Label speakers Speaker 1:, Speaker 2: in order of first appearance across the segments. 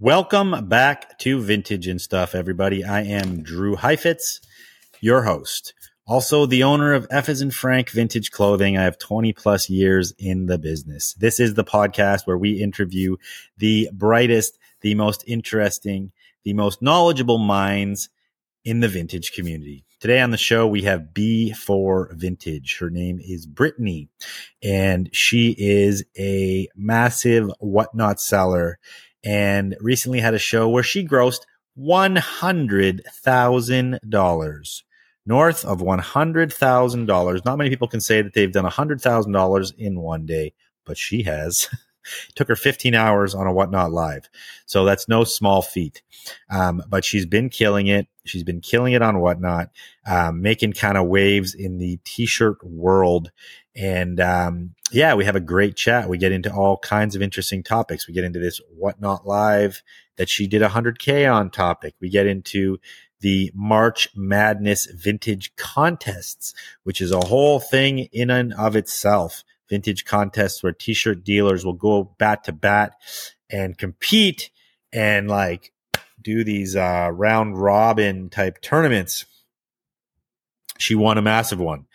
Speaker 1: Welcome back to Vintage and Stuff, everybody. I am Drew Heifetz, your host. Also, the owner of F as in Frank Vintage Clothing. I have 20 plus years in the business. This is the podcast where we interview the brightest, the most interesting, the most knowledgeable minds in the vintage community. Today on the show, we have B4 Vintage. Her name is Brittani, and she is a massive whatnot seller and recently had a show where she grossed $100,000. North of $100,000. Not many people can say that they've done $100,000 in one day, but she has. took her 15 hours on a whatnot live. So that's no small feat. Um, but she's been killing it. She's been killing it on whatnot, um, making kind of waves in the t-shirt world. And, um, yeah, we have a great chat. We get into all kinds of interesting topics. We get into this whatnot live that she did a hundred K on topic. We get into the March Madness vintage contests, which is a whole thing in and of itself vintage contests where t-shirt dealers will go bat to bat and compete and like do these uh, round robin type tournaments. She won a massive one.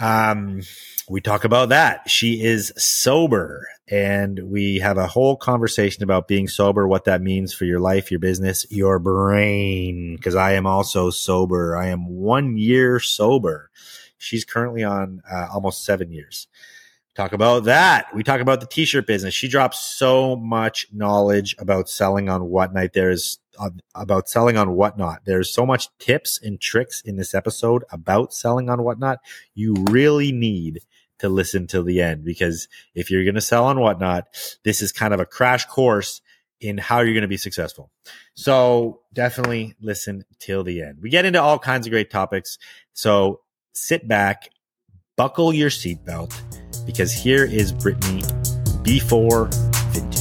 Speaker 1: Um, we talk about that. She is sober and we have a whole conversation about being sober, what that means for your life, your business, your brain. Cause I am also sober. I am one year sober. She's currently on uh, almost seven years. Talk about that. We talk about the t-shirt business. She drops so much knowledge about selling on whatnot. There's uh, about selling on whatnot. There's so much tips and tricks in this episode about selling on whatnot. You really need to listen till the end because if you're going to sell on whatnot, this is kind of a crash course in how you're going to be successful. So definitely listen till the end. We get into all kinds of great topics. So sit back, buckle your seatbelt, because here is Brittani B4 Vintage.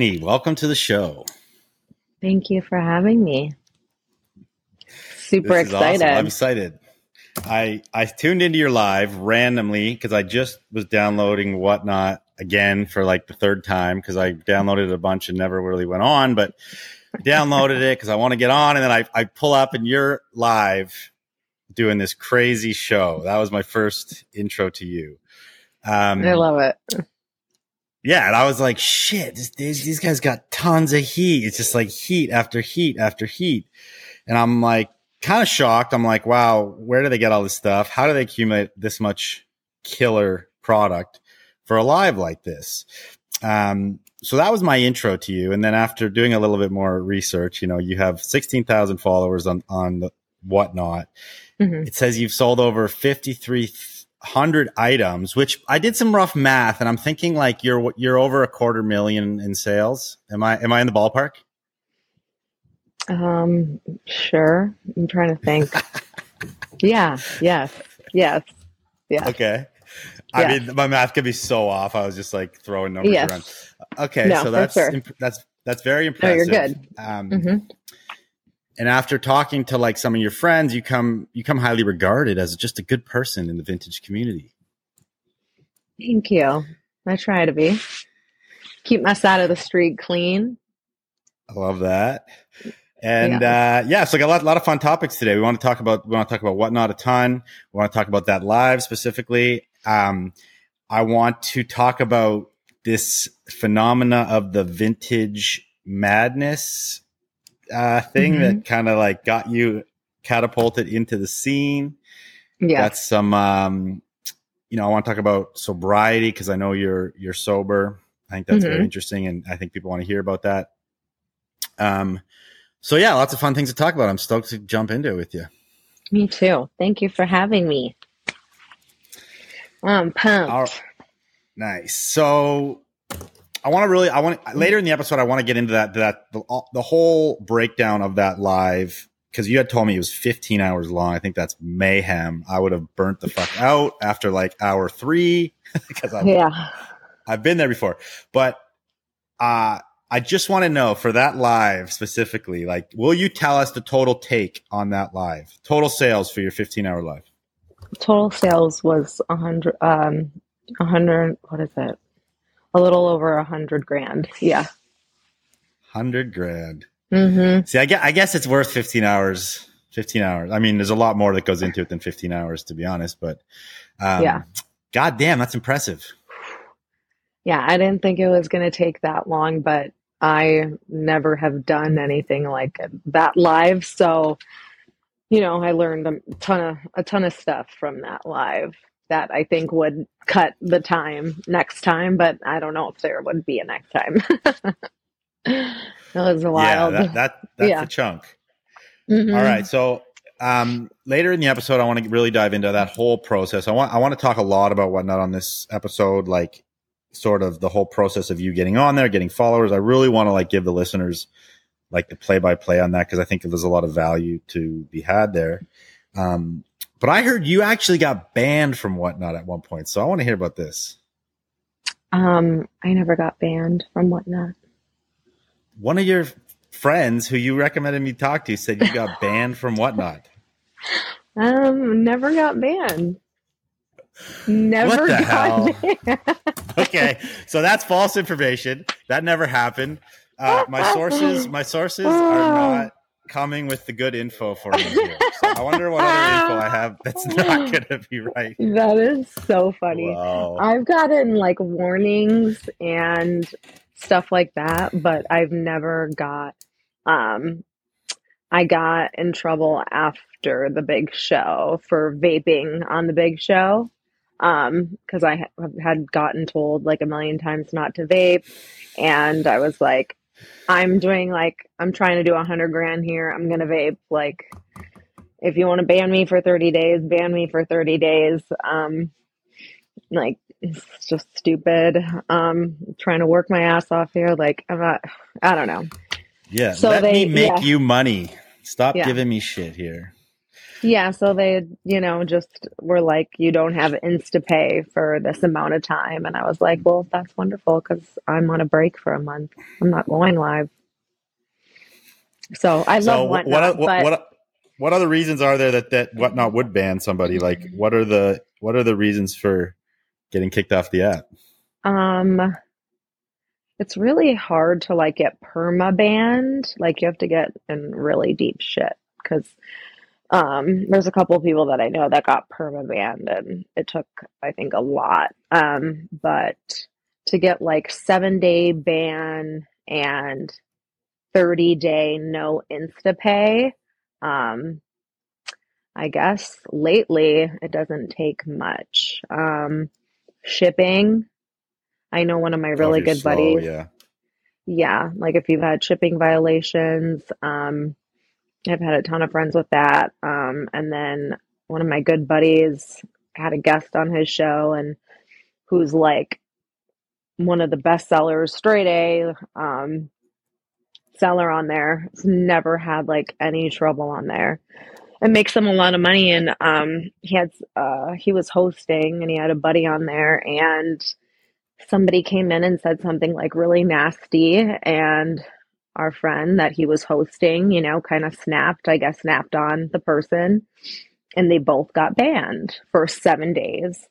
Speaker 1: Brittani, welcome to the show.
Speaker 2: Thank you for having me. Super
Speaker 1: is awesome.
Speaker 2: excited.
Speaker 1: I'm excited. I I tuned into your live randomly because I just was downloading whatnot again for like the third time because I downloaded a bunch and never really went on, but downloaded it because I want to get on, and then I I pull up and you're live doing this crazy show. That was my first intro to you. Um,
Speaker 2: I love it.
Speaker 1: Yeah, and I was like, shit, this, these, these guys got tons of heat. It's just like heat after heat after heat. And I'm like, kind of shocked. I'm like, wow, where do they get all this stuff? How do they accumulate this much killer product for a live like this? Um, so that was my intro to you. And then after doing a little bit more research, you know, you have 16,000 followers on, on the whatnot.
Speaker 2: Mhm.
Speaker 1: It says you've sold over 5,300 items, which I did some rough math and I'm thinking like you're, you're over a quarter million in sales. Am I, am I in the ballpark?
Speaker 2: Um, sure. I'm trying to think. yeah. Yes. Yes. Yeah.
Speaker 1: Okay. I
Speaker 2: Yeah.
Speaker 1: mean, my math could be so off. I was just like throwing numbers
Speaker 2: Yes.
Speaker 1: around. Okay,
Speaker 2: No,
Speaker 1: so that's
Speaker 2: sure.
Speaker 1: imp- that's that's very
Speaker 2: No,
Speaker 1: impressive.
Speaker 2: you're good.
Speaker 1: Um,
Speaker 2: Mhm.
Speaker 1: And after talking to like some of your friends, you come you come highly regarded as just a good person in the vintage community.
Speaker 2: Thank you. I try to be. Keep my side of the street clean.
Speaker 1: I love that. And uh, yeah, so got a lot, lot of fun topics today. We want to talk about we want to talk about whatnot a ton. We want to talk about that live specifically. Um, I want to talk about this phenomena of the vintage madness uh, thing
Speaker 2: Mhm.
Speaker 1: that kind of like got you catapulted into the scene.
Speaker 2: Yeah.
Speaker 1: Got some, um, you know, I want to talk about sobriety because I know you're you're sober. I think that's very
Speaker 2: Mhm.
Speaker 1: interesting, and I think people want to hear about that. Um, so yeah, lots of fun things to talk about. I'm stoked to jump into it with you.
Speaker 2: Me too. Thank you for having me. I'm pumped.
Speaker 1: All right. Nice. So I want to really, I want later in the episode, I want to get into that, that the, the whole breakdown of that live because you had told me it was 15 hours long. I think that's mayhem. I would have burnt the fuck out after like hour three because I've,
Speaker 2: Yeah.
Speaker 1: I've been there before. But uh, I just want to know for that live specifically, like, will you tell us the total take on that live? Total sales for your 15 hour live?
Speaker 2: Total sales was a hundred, um, a hundred, what is it? A little over a hundred grand. Yeah.
Speaker 1: 100 grand.
Speaker 2: Mm-hmm.
Speaker 1: See, I guess, I guess it's worth 15 hours. 15 hours. I mean, there's a lot more that goes into it than 15 hours, to be honest. But um,
Speaker 2: Yeah.
Speaker 1: God damn, that's impressive.
Speaker 2: Yeah. I didn't think it was going to take that long, but I never have done anything like that live. So, you know, I learned a ton of, a ton of stuff from that live that I think would cut the time next time, but I don't know if there would be a next time. that was wild.
Speaker 1: Yeah, that, that that's
Speaker 2: Yeah.
Speaker 1: a chunk.
Speaker 2: Mhm.
Speaker 1: All right. So um, later in the episode, I want to really dive into that whole process. I want I want to talk a lot about whatnot on this episode, like sort of the whole process of you getting on there, getting followers. I really want to like give the listeners like the play by play on that because I think there's a lot of value to be had there. Um, but I heard you actually got banned from whatnot at one point, so I want to hear about this.
Speaker 2: Um, I never got banned from whatnot.
Speaker 1: One of your friends who you recommended me talk to said you got banned from whatnot.
Speaker 2: Um, never got banned. Never
Speaker 1: the
Speaker 2: got
Speaker 1: hell?
Speaker 2: banned.
Speaker 1: okay, so that's false information. That never happened. Uh, my sources, my sources are not coming with the good info for me here. I wonder what other info I have that's not going to be right.
Speaker 2: That is so funny.
Speaker 1: Wow.
Speaker 2: I've gotten like warnings and stuff like that, but I've never got um I got in trouble after the big show for vaping on the big show. Um, because I ha- had gotten told like a million times not to vape, and I was like, I'm doing like I'm trying to do a hundred grand here. I'm gonna vape. Like, if you want to ban me for 30 days, ban me for 30 days. Um, like it's just stupid. Um, trying to work my ass off here. Like I'm not. I don't know.
Speaker 1: Yeah,
Speaker 2: So
Speaker 1: let
Speaker 2: they-
Speaker 1: me make
Speaker 2: yeah.
Speaker 1: you money. Stop
Speaker 2: Yeah.
Speaker 1: giving me shit here.
Speaker 2: Yeah, so they, you know, just were like, you don't have InstaPay for this amount of time. And I was like, well, that's wonderful because I'm on a break for a month. I'm not going live. So I
Speaker 1: So
Speaker 2: love
Speaker 1: what
Speaker 2: whatnot,
Speaker 1: what, what what other reasons are there that that whatnot would ban somebody? Like what are the what are the reasons for getting kicked off the app?
Speaker 2: um, it's really hard to like get perma banned. Like you have to get in really deep shit because um, there's a couple people that I know that got perma banned, and it took I think a lot. Um, but to get like seven day ban and 30 day no insta pay um i guess lately it doesn't take much. Um shipping. I know one of my really good
Speaker 1: slow,
Speaker 2: buddies
Speaker 1: Yeah.
Speaker 2: yeah like if you've had shipping violations um i've had a ton of friends with that. Um and then one of my good buddies had a guest on his show and who's like one of the best sellers straight a um seller on there has never had like any trouble on there it makes him a lot of money and um he had uh he was hosting and he had a buddy on there and somebody came in and said something like really nasty and our friend that he was hosting you know kind of snapped i guess snapped on the person and they both got banned for seven days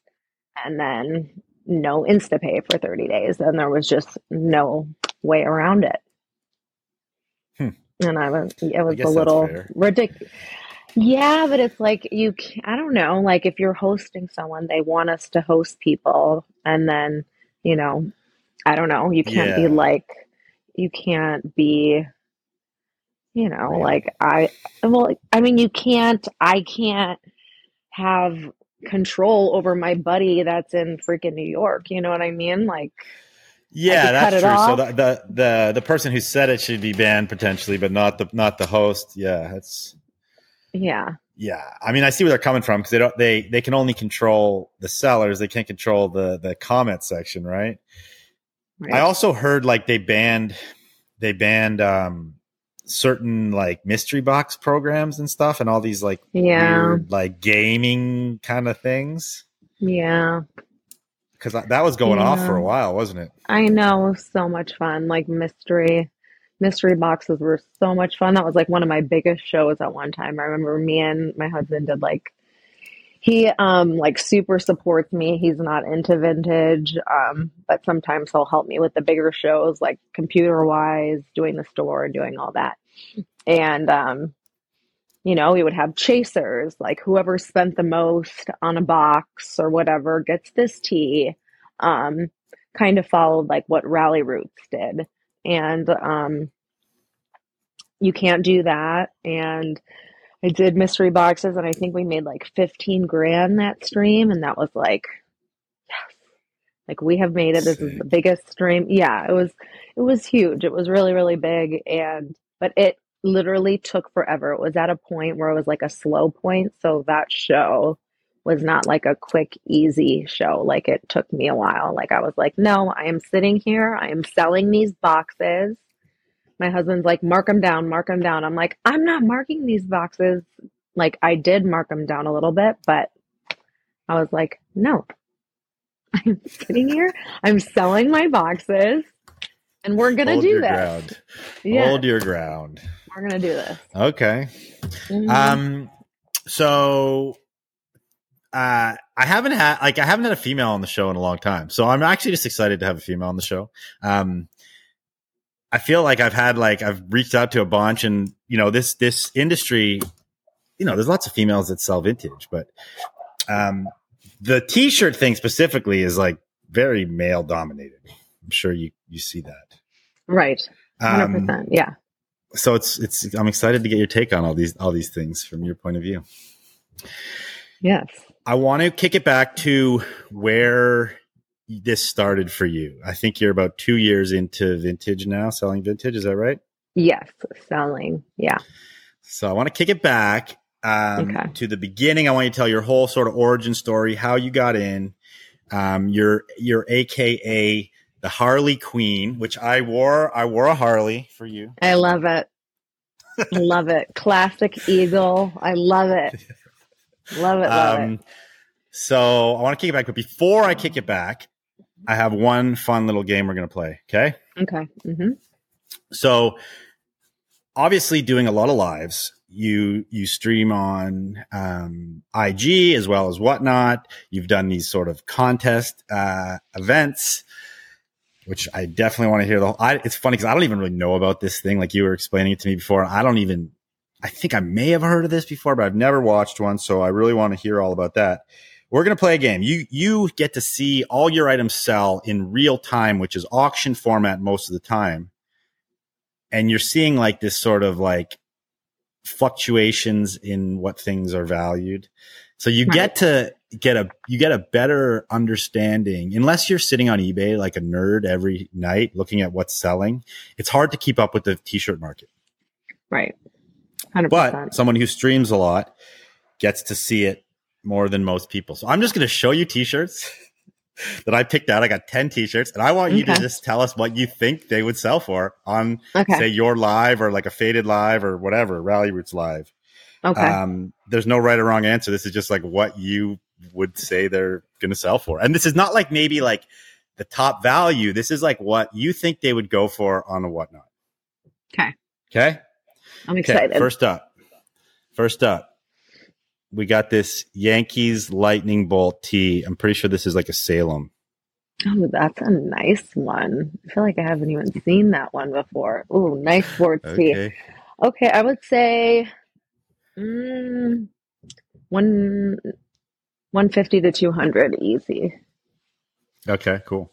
Speaker 2: and then no instapay for 30 days and there was just no way around it. And i was it was a little ridiculous yeah, but it's like you, I don't know, like if you're hosting someone, they want us to host people, and then, you know, I don't know, you can't be like, you can't be, you know, like I, well, I mean, you can't, I can't have control over my buddy that's in freaking New York, you know what I mean? Like,
Speaker 1: Yeah, that's true. So the, the the the person who said it should be banned potentially, but not the not the host. Yeah, that's
Speaker 2: Yeah.
Speaker 1: yeah. I mean, I see where they're coming from because they don't they they can only control the sellers. They can't control the the comment section, right?
Speaker 2: Right.
Speaker 1: I also heard like they banned they banned um certain like mystery box programs and stuff and all these like
Speaker 2: yeah.
Speaker 1: weird like gaming kind of things
Speaker 2: Yeah.
Speaker 1: Because that was going off for a while, wasn't it?
Speaker 2: I know. So much fun. Like mystery. Mystery boxes were so much fun. That was like one of my biggest shows at one time. I remember me and my husband did like he um like super supports me. He's not into vintage, um, but sometimes he'll help me with the bigger shows, like computer wise, doing the store and doing all that. And um, you know, we would have chasers, like whoever spent the most on a box or whatever gets this tee. Um, kind of followed like what Rally Roots did. And um you can't do that. And I did mystery boxes and I think we made like 15 grand that stream and that was like yes. Like we have made it. This is the biggest stream. Yeah, it was it was huge. It was really, really big and but it literally took forever. It was at a point where it was like a slow point. So that show was not like a quick, easy show. Like it took me a while. Like I was like, no, I am sitting here. I am selling these boxes. My husband's like, mark them down, mark them down. I'm like, I'm not marking these boxes. Like I did mark them down a little bit, but I was like, no, I'm sitting here. I'm selling my boxes and we're going to
Speaker 1: Hold
Speaker 2: do
Speaker 1: your
Speaker 2: this.
Speaker 1: ground.
Speaker 2: Yeah,
Speaker 1: Hold your ground.
Speaker 2: We're to do this.
Speaker 1: Okay.
Speaker 2: Mhm.
Speaker 1: Um. So, uh, I haven't had like I haven't had a female on the show in a long time, so I'm actually just excited to have a female on the show. Um, I feel like I've had like I've reached out to a bunch, and you know this this industry, you know, there's lots of females that sell vintage, but um, the t-shirt thing specifically is like very male dominated. I'm sure you you see that.
Speaker 2: right. 100%.
Speaker 1: Um,
Speaker 2: yeah.
Speaker 1: So it's it's I'm excited to get your take on all these all these things from your point of view.
Speaker 2: Yes.
Speaker 1: I want to kick it back to where this started for you. I think you're about two years into vintage now, selling vintage. Is that right?
Speaker 2: Yes. Selling. Yeah.
Speaker 1: So I want to kick it back um,
Speaker 2: Okay.
Speaker 1: to the beginning. I want you to tell your whole sort of origin story, how you got in. Um, your your AKA the Harley Queen, which I wore. I wore a Harley for you.
Speaker 2: I love it. Love it. Classic Eagle. I love it. Love it. Love
Speaker 1: Um, so I want to kick it back, but before I kick it back, I have one fun little game we're going to play. Okay.
Speaker 2: it. Okay. hmm
Speaker 1: so obviously doing a lot of lives you you stream on um, ig as well as whatnot you've done these sort of contest uh, events which i definitely want to hear the whole I, it's funny because i don't even really know about this thing like you were explaining it to me before i don't even i think i may have heard of this before but i've never watched one so i really want to hear all about that we're going to play a game you you get to see all your items sell in real time which is auction format most of the time and you're seeing like this sort of like fluctuations in what things are valued. So you
Speaker 2: Right.
Speaker 1: get to get a you get a better understanding unless you're sitting on eBay like a nerd every night looking at what's selling. It's hard to keep up with the t-shirt market.
Speaker 2: Right. 100%.
Speaker 1: But someone who streams a lot gets to see it more than most people. So I'm just going to show you t-shirts that I picked out. I got 10 t-shirts and I want you to just tell us what you think they would sell for on
Speaker 2: okay.
Speaker 1: say your live or like a faded live or whatever, Rally Roots live.
Speaker 2: okay.
Speaker 1: Um, there's no right or wrong answer. This is just like what you would say they're going to sell for. And this is not like maybe like the top value. This is like what you think they would go for on a whatnot.
Speaker 2: Okay.
Speaker 1: Okay.
Speaker 2: I'm
Speaker 1: Okay.
Speaker 2: excited.
Speaker 1: First up, first up, we got this Yankees lightning bolt tee. I'm pretty sure this is like a Salem.
Speaker 2: oh, that's a nice one. I feel like I haven't even seen that one before. Oh, nice sports tee.
Speaker 1: Okay.
Speaker 2: Okay, I would say mm, one, 150 to 200 easy.
Speaker 1: Okay. Cool.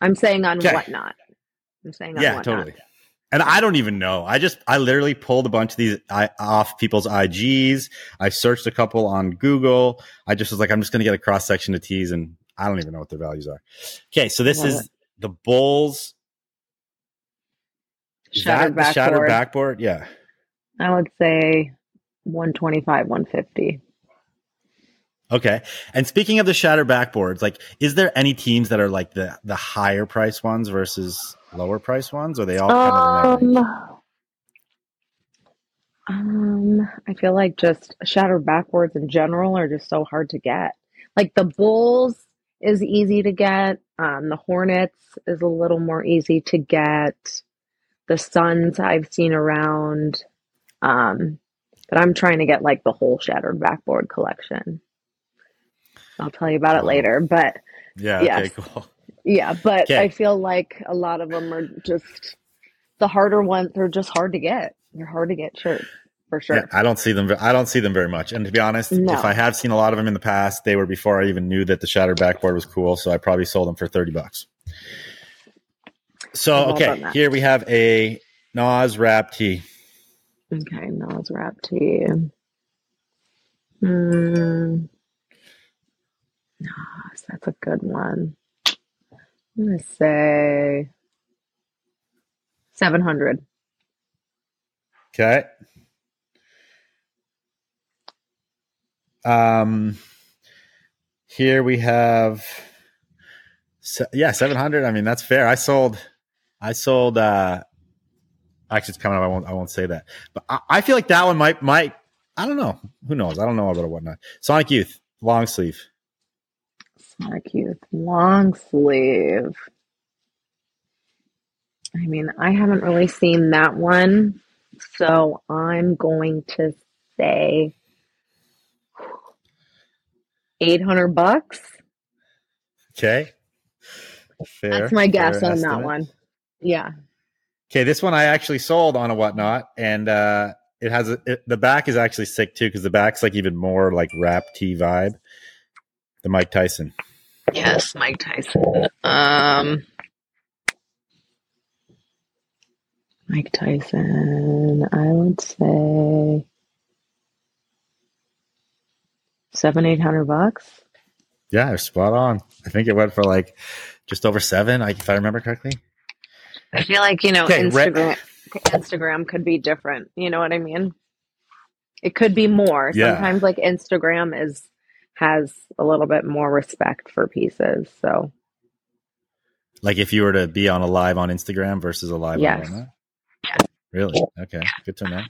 Speaker 2: I'm saying on
Speaker 1: Okay.
Speaker 2: whatnot. I'm saying on
Speaker 1: Yeah,
Speaker 2: whatnot.
Speaker 1: totally. And I don't even know. I just I literally pulled a bunch of these I, off people's IGs. I searched a couple on Google. I just was like, I'm just going to get a cross section of tees, and I don't even know what their values are. Okay, so this
Speaker 2: Love
Speaker 1: is the Bulls.
Speaker 2: Shattered
Speaker 1: the shattered
Speaker 2: backboard.
Speaker 1: backboard? Yeah.
Speaker 2: I would say 125, 150.
Speaker 1: Okay. And speaking of the shattered backboards, like, is there any teams that are like the the higher price ones versus lower price ones? Or are they all kind of in that range?
Speaker 2: Um, um, I feel like just shattered backboards in general are just so hard to get. Like the Bulls is easy to get. Um, the Hornets is a little more easy to get. The Suns I've seen around. Um, but I'm trying to get like the whole shattered backboard collection. I'll tell you about it later, but
Speaker 1: Yeah.
Speaker 2: Yes.
Speaker 1: Okay. Cool.
Speaker 2: yeah, but
Speaker 1: Okay.
Speaker 2: I feel like a lot of them are just the harder ones. They're just hard to get. They're hard to get shirts for sure.
Speaker 1: Yeah, I don't see them. I don't see them very much. And to be honest,
Speaker 2: No.
Speaker 1: if I have seen a lot of them in the past, they were before I even knew that the shattered backboard was cool. So I probably sold them for thirty bucks. So okay, here we have a Nas rap tee.
Speaker 2: Okay, Nas rap tee. Hmm. That's a good one. I'm gonna say seven hundred.
Speaker 1: Okay. Um, here we have, yeah, seven hundred. I mean, that's fair. I sold, I sold. uh Actually, it's coming up. I won't. I won't say that. But I, I feel like that one might might. I don't know. Who knows? I don't know about a whatnot. Sonic Youth long sleeve.
Speaker 2: Youth long sleeve. I mean, I haven't really seen that one, so I'm going to say 800 bucks.
Speaker 1: Okay. Fair.
Speaker 2: That's my guess on that one. Yeah.
Speaker 1: Okay, this one I actually sold on a whatnot, and uh, it has a, it, the back is actually sick too because the back's like even more like rap T vibe. The Mike Tyson.
Speaker 2: Yes, Mike Tyson. Um Mike Tyson, I would say seven, eight hundred bucks.
Speaker 1: Yeah, spot on. I think it went for like just over seven, if I remember correctly.
Speaker 2: I feel like, you know,
Speaker 1: Okay, re-
Speaker 2: Instagram Instagram could be different. You know what I mean? It could be more.
Speaker 1: Yeah.
Speaker 2: Sometimes like Instagram is has a little bit more respect for pieces. So,
Speaker 1: like if you were to be on a live on Instagram versus a live
Speaker 2: yes.
Speaker 1: on whatnot? Really? Okay. Good to know.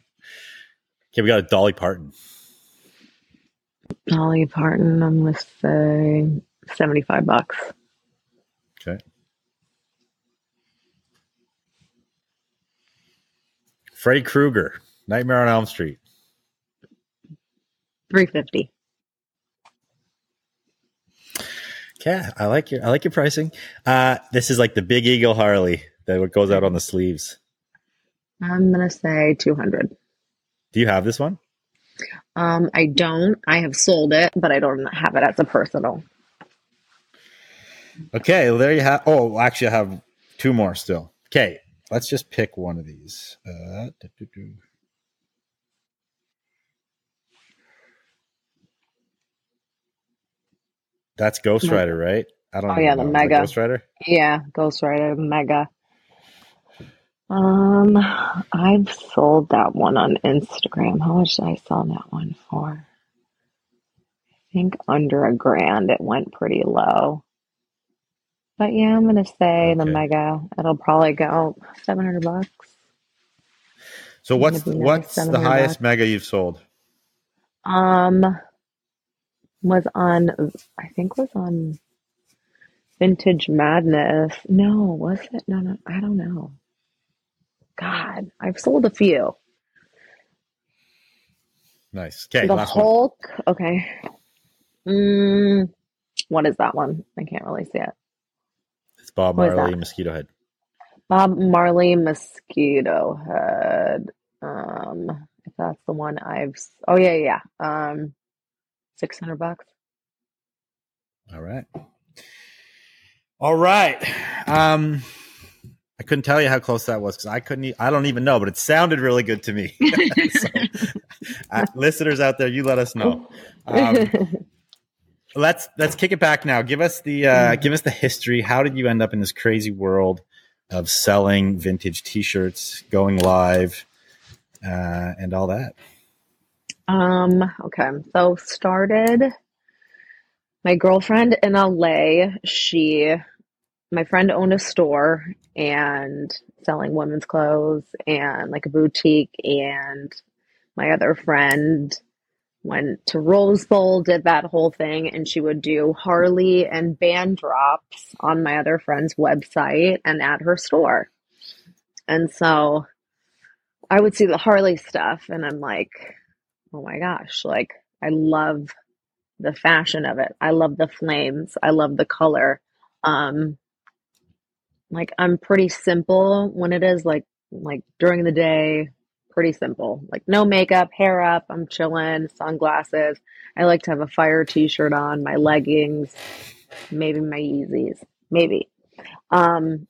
Speaker 1: Okay, we got a Dolly Parton.
Speaker 2: Dolly Parton, I'm going to say 75 bucks.
Speaker 1: Okay. Freddy Krueger, Nightmare on Elm Street.
Speaker 2: 350.
Speaker 1: Yeah, I like your I like your pricing. Uh, this is like the Big Eagle Harley that goes out on the sleeves.
Speaker 2: I'm gonna say 200.
Speaker 1: Do you have this one?
Speaker 2: Um, I don't. I have sold it, but I don't have it as a personal.
Speaker 1: Okay, well, there you have. Oh, actually, I have two more still. Okay, let's just pick one of these. Uh. That's Ghost
Speaker 2: Mega.
Speaker 1: Rider, right? I don't.
Speaker 2: Oh, yeah, the
Speaker 1: know. That
Speaker 2: Mega.
Speaker 1: Ghost Rider.
Speaker 2: Yeah, Ghost Rider Mega. Um, I've sold that one on Instagram. How much did I sell that one for? I think under a grand. It went pretty low. But yeah, I'm gonna say the Mega. It'll probably go seven hundred bucks.
Speaker 1: So what's what's the highest
Speaker 2: bucks.
Speaker 1: Mega you've sold?
Speaker 2: Um, was on. I think was on Vintage Madness. No, was it? No, no, I don't know. God, I've sold a few.
Speaker 1: Nice. Okay,
Speaker 2: the
Speaker 1: last one.
Speaker 2: Hulk. Okay. Mm, what is that one? I can't really see it.
Speaker 1: It's Bob
Speaker 2: What
Speaker 1: Marley? Mosquito Head.
Speaker 2: Bob Marley Mosquito Head. Um, if that's the one I've. Oh yeah, yeah. yeah. Um, six hundred bucks.
Speaker 1: All right. All right. Um, I couldn't tell you how close that was because I couldn't. E- I don't even know, but it sounded really good to me. so, uh, listeners out there, you let us know. Um, let's let's kick it back now. Give us the uh, give us the history. How did you end up in this crazy world of selling vintage T-shirts, going live, uh, and all that?
Speaker 2: Um. Okay. So started. My girlfriend in LA. She, my friend owned a store and selling women's clothes and like a boutique and my other friend went to Rose Bowl, did that whole thing, and she would do Harley and band drops on my other friend's website and at her store. And so I would see the Harley stuff, and I'm like, oh my gosh, like I love the fashion of it. I love the flames. I love the color. Um, like I'm pretty simple when it is like like during the day, pretty simple. Like no makeup, hair up, I'm chilling, sunglasses. I like to have a fire t-shirt on, my leggings, maybe my Yeezys, maybe. Um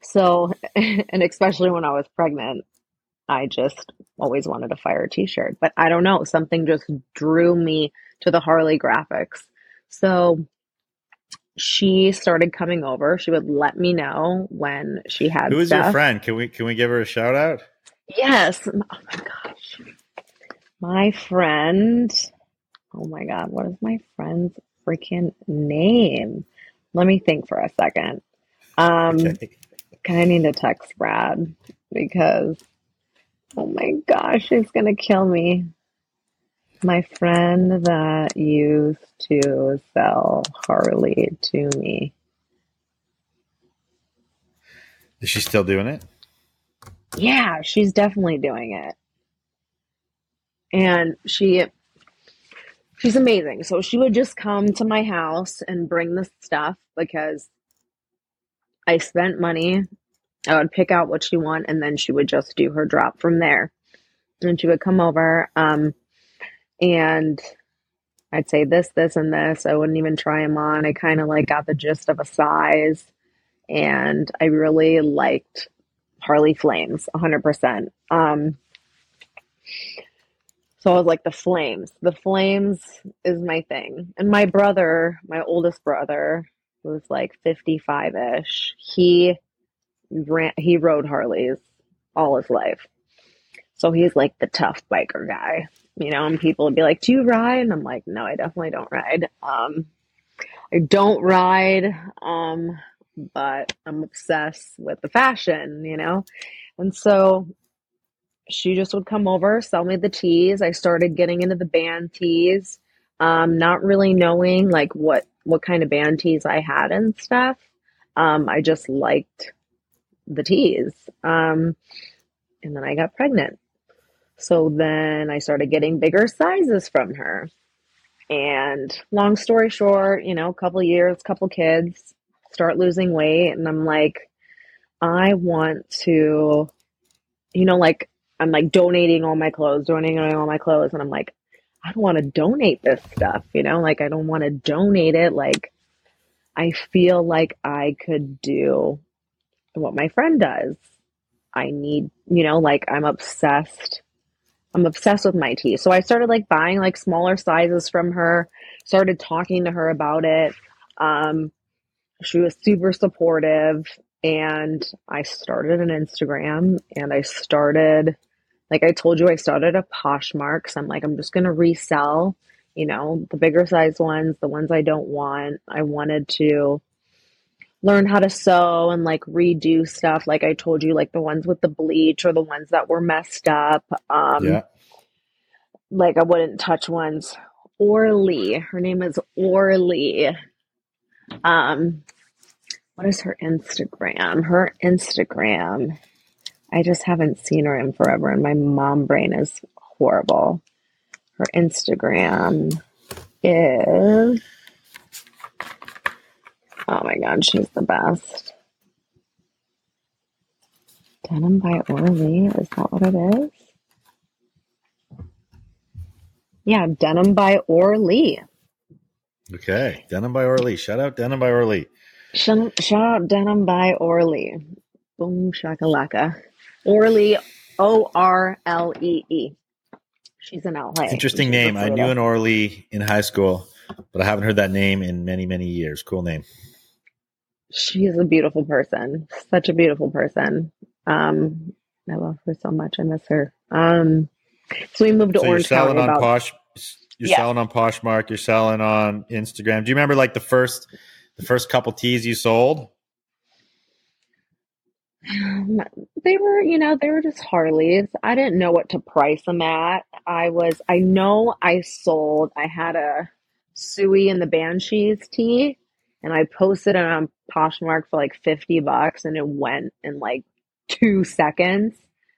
Speaker 2: so and especially when I was pregnant, I just always wanted a fire t-shirt. But I don't know, something just drew me to the Harley graphics. So she started coming over. She would let me know when she had.
Speaker 1: Who is
Speaker 2: stuff.
Speaker 1: your friend? Can we can we give her a shout out?
Speaker 2: Yes. Oh my gosh. My friend. Oh my God. What is my friend's freaking name? Let me think for a second. Um, okay. I need to text Brad because, oh my gosh, going to kill me. My friend that used to sell Harley to me.
Speaker 1: Is she still doing it?
Speaker 2: Yeah, she's definitely doing it. And she she's amazing. So she would just come to my house and bring the stuff because I spent money. I would pick out what she want and then she would just do her drop from there. And she would come over um and I'd say this, this, and this. I wouldn't even try them on. I kind of like got the gist of a size, and I really liked Harley Flames, 100%. Um, so I was like, the flames. The flames is my thing. And my brother, my oldest brother, who's like 55 ish, he ran, he rode Harleys all his life. So he's like the tough biker guy, you know, and people would be like, Do you ride? And I'm like, No, I definitely don't ride. Um, I don't ride. Um, but I'm obsessed with the fashion, you know? And so she just would come over, sell me the tees. I started getting into the band tees, um, not really knowing like what what kind of band tees I had and stuff. Um, I just liked the tees. Um, and then I got pregnant. So then I started getting bigger sizes from her. And long story short, you know, a couple years, couple kids, start losing weight and I'm like I want to you know like I'm like donating all my clothes, donating all my clothes and I'm like I don't want to donate this stuff, you know? Like I don't want to donate it like I feel like I could do what my friend does. I need, you know, like I'm obsessed. I'm obsessed with my tee. So I started like buying like smaller sizes from her, started talking to her about it. Um, she was super supportive and I started an Instagram and I started like I told you I started a Poshmark So I'm like I'm just going to resell, you know, the bigger size ones, the ones I don't want. I wanted to learn how to sew and like redo stuff like I told you like the ones with the bleach or the ones that were messed up. Um yeah. like I wouldn't touch ones Orlee. Her name is Orlee. Um, what is her Instagram? Her Instagram. I just haven't seen her in forever, and my mom brain is horrible. Her Instagram is. Oh my god, she's the best. Denim by Orlee. Is that what it is? Yeah, Denim by Orlee.
Speaker 1: Okay, Denim by Orlee. Shout out Denim by Orlee.
Speaker 2: Shout, shout out Denim by Orlee. Boom shakalaka. Orlee, O R L E E. She's an LA.
Speaker 1: Interesting name. I knew an Orly in high school. but I haven't heard that name in many, many years. Cool name.
Speaker 2: She's a beautiful person. Such a beautiful person. Um, I love her so much. I miss her. Um, so we moved to
Speaker 1: So
Speaker 2: Orange
Speaker 1: you're selling
Speaker 2: County
Speaker 1: on
Speaker 2: about
Speaker 1: Posh. You're
Speaker 2: Yeah.
Speaker 1: selling on Poshmark. You're selling on Instagram. Do you remember like the first, the first couple tees you sold?
Speaker 2: Um, they were, you know, they were just Harleys. I didn't know what to price them at. I was, I know I sold, I had a Siouxsie and the Banshees tee, and I posted it on Poshmark for like 50 bucks, and it went in like two seconds.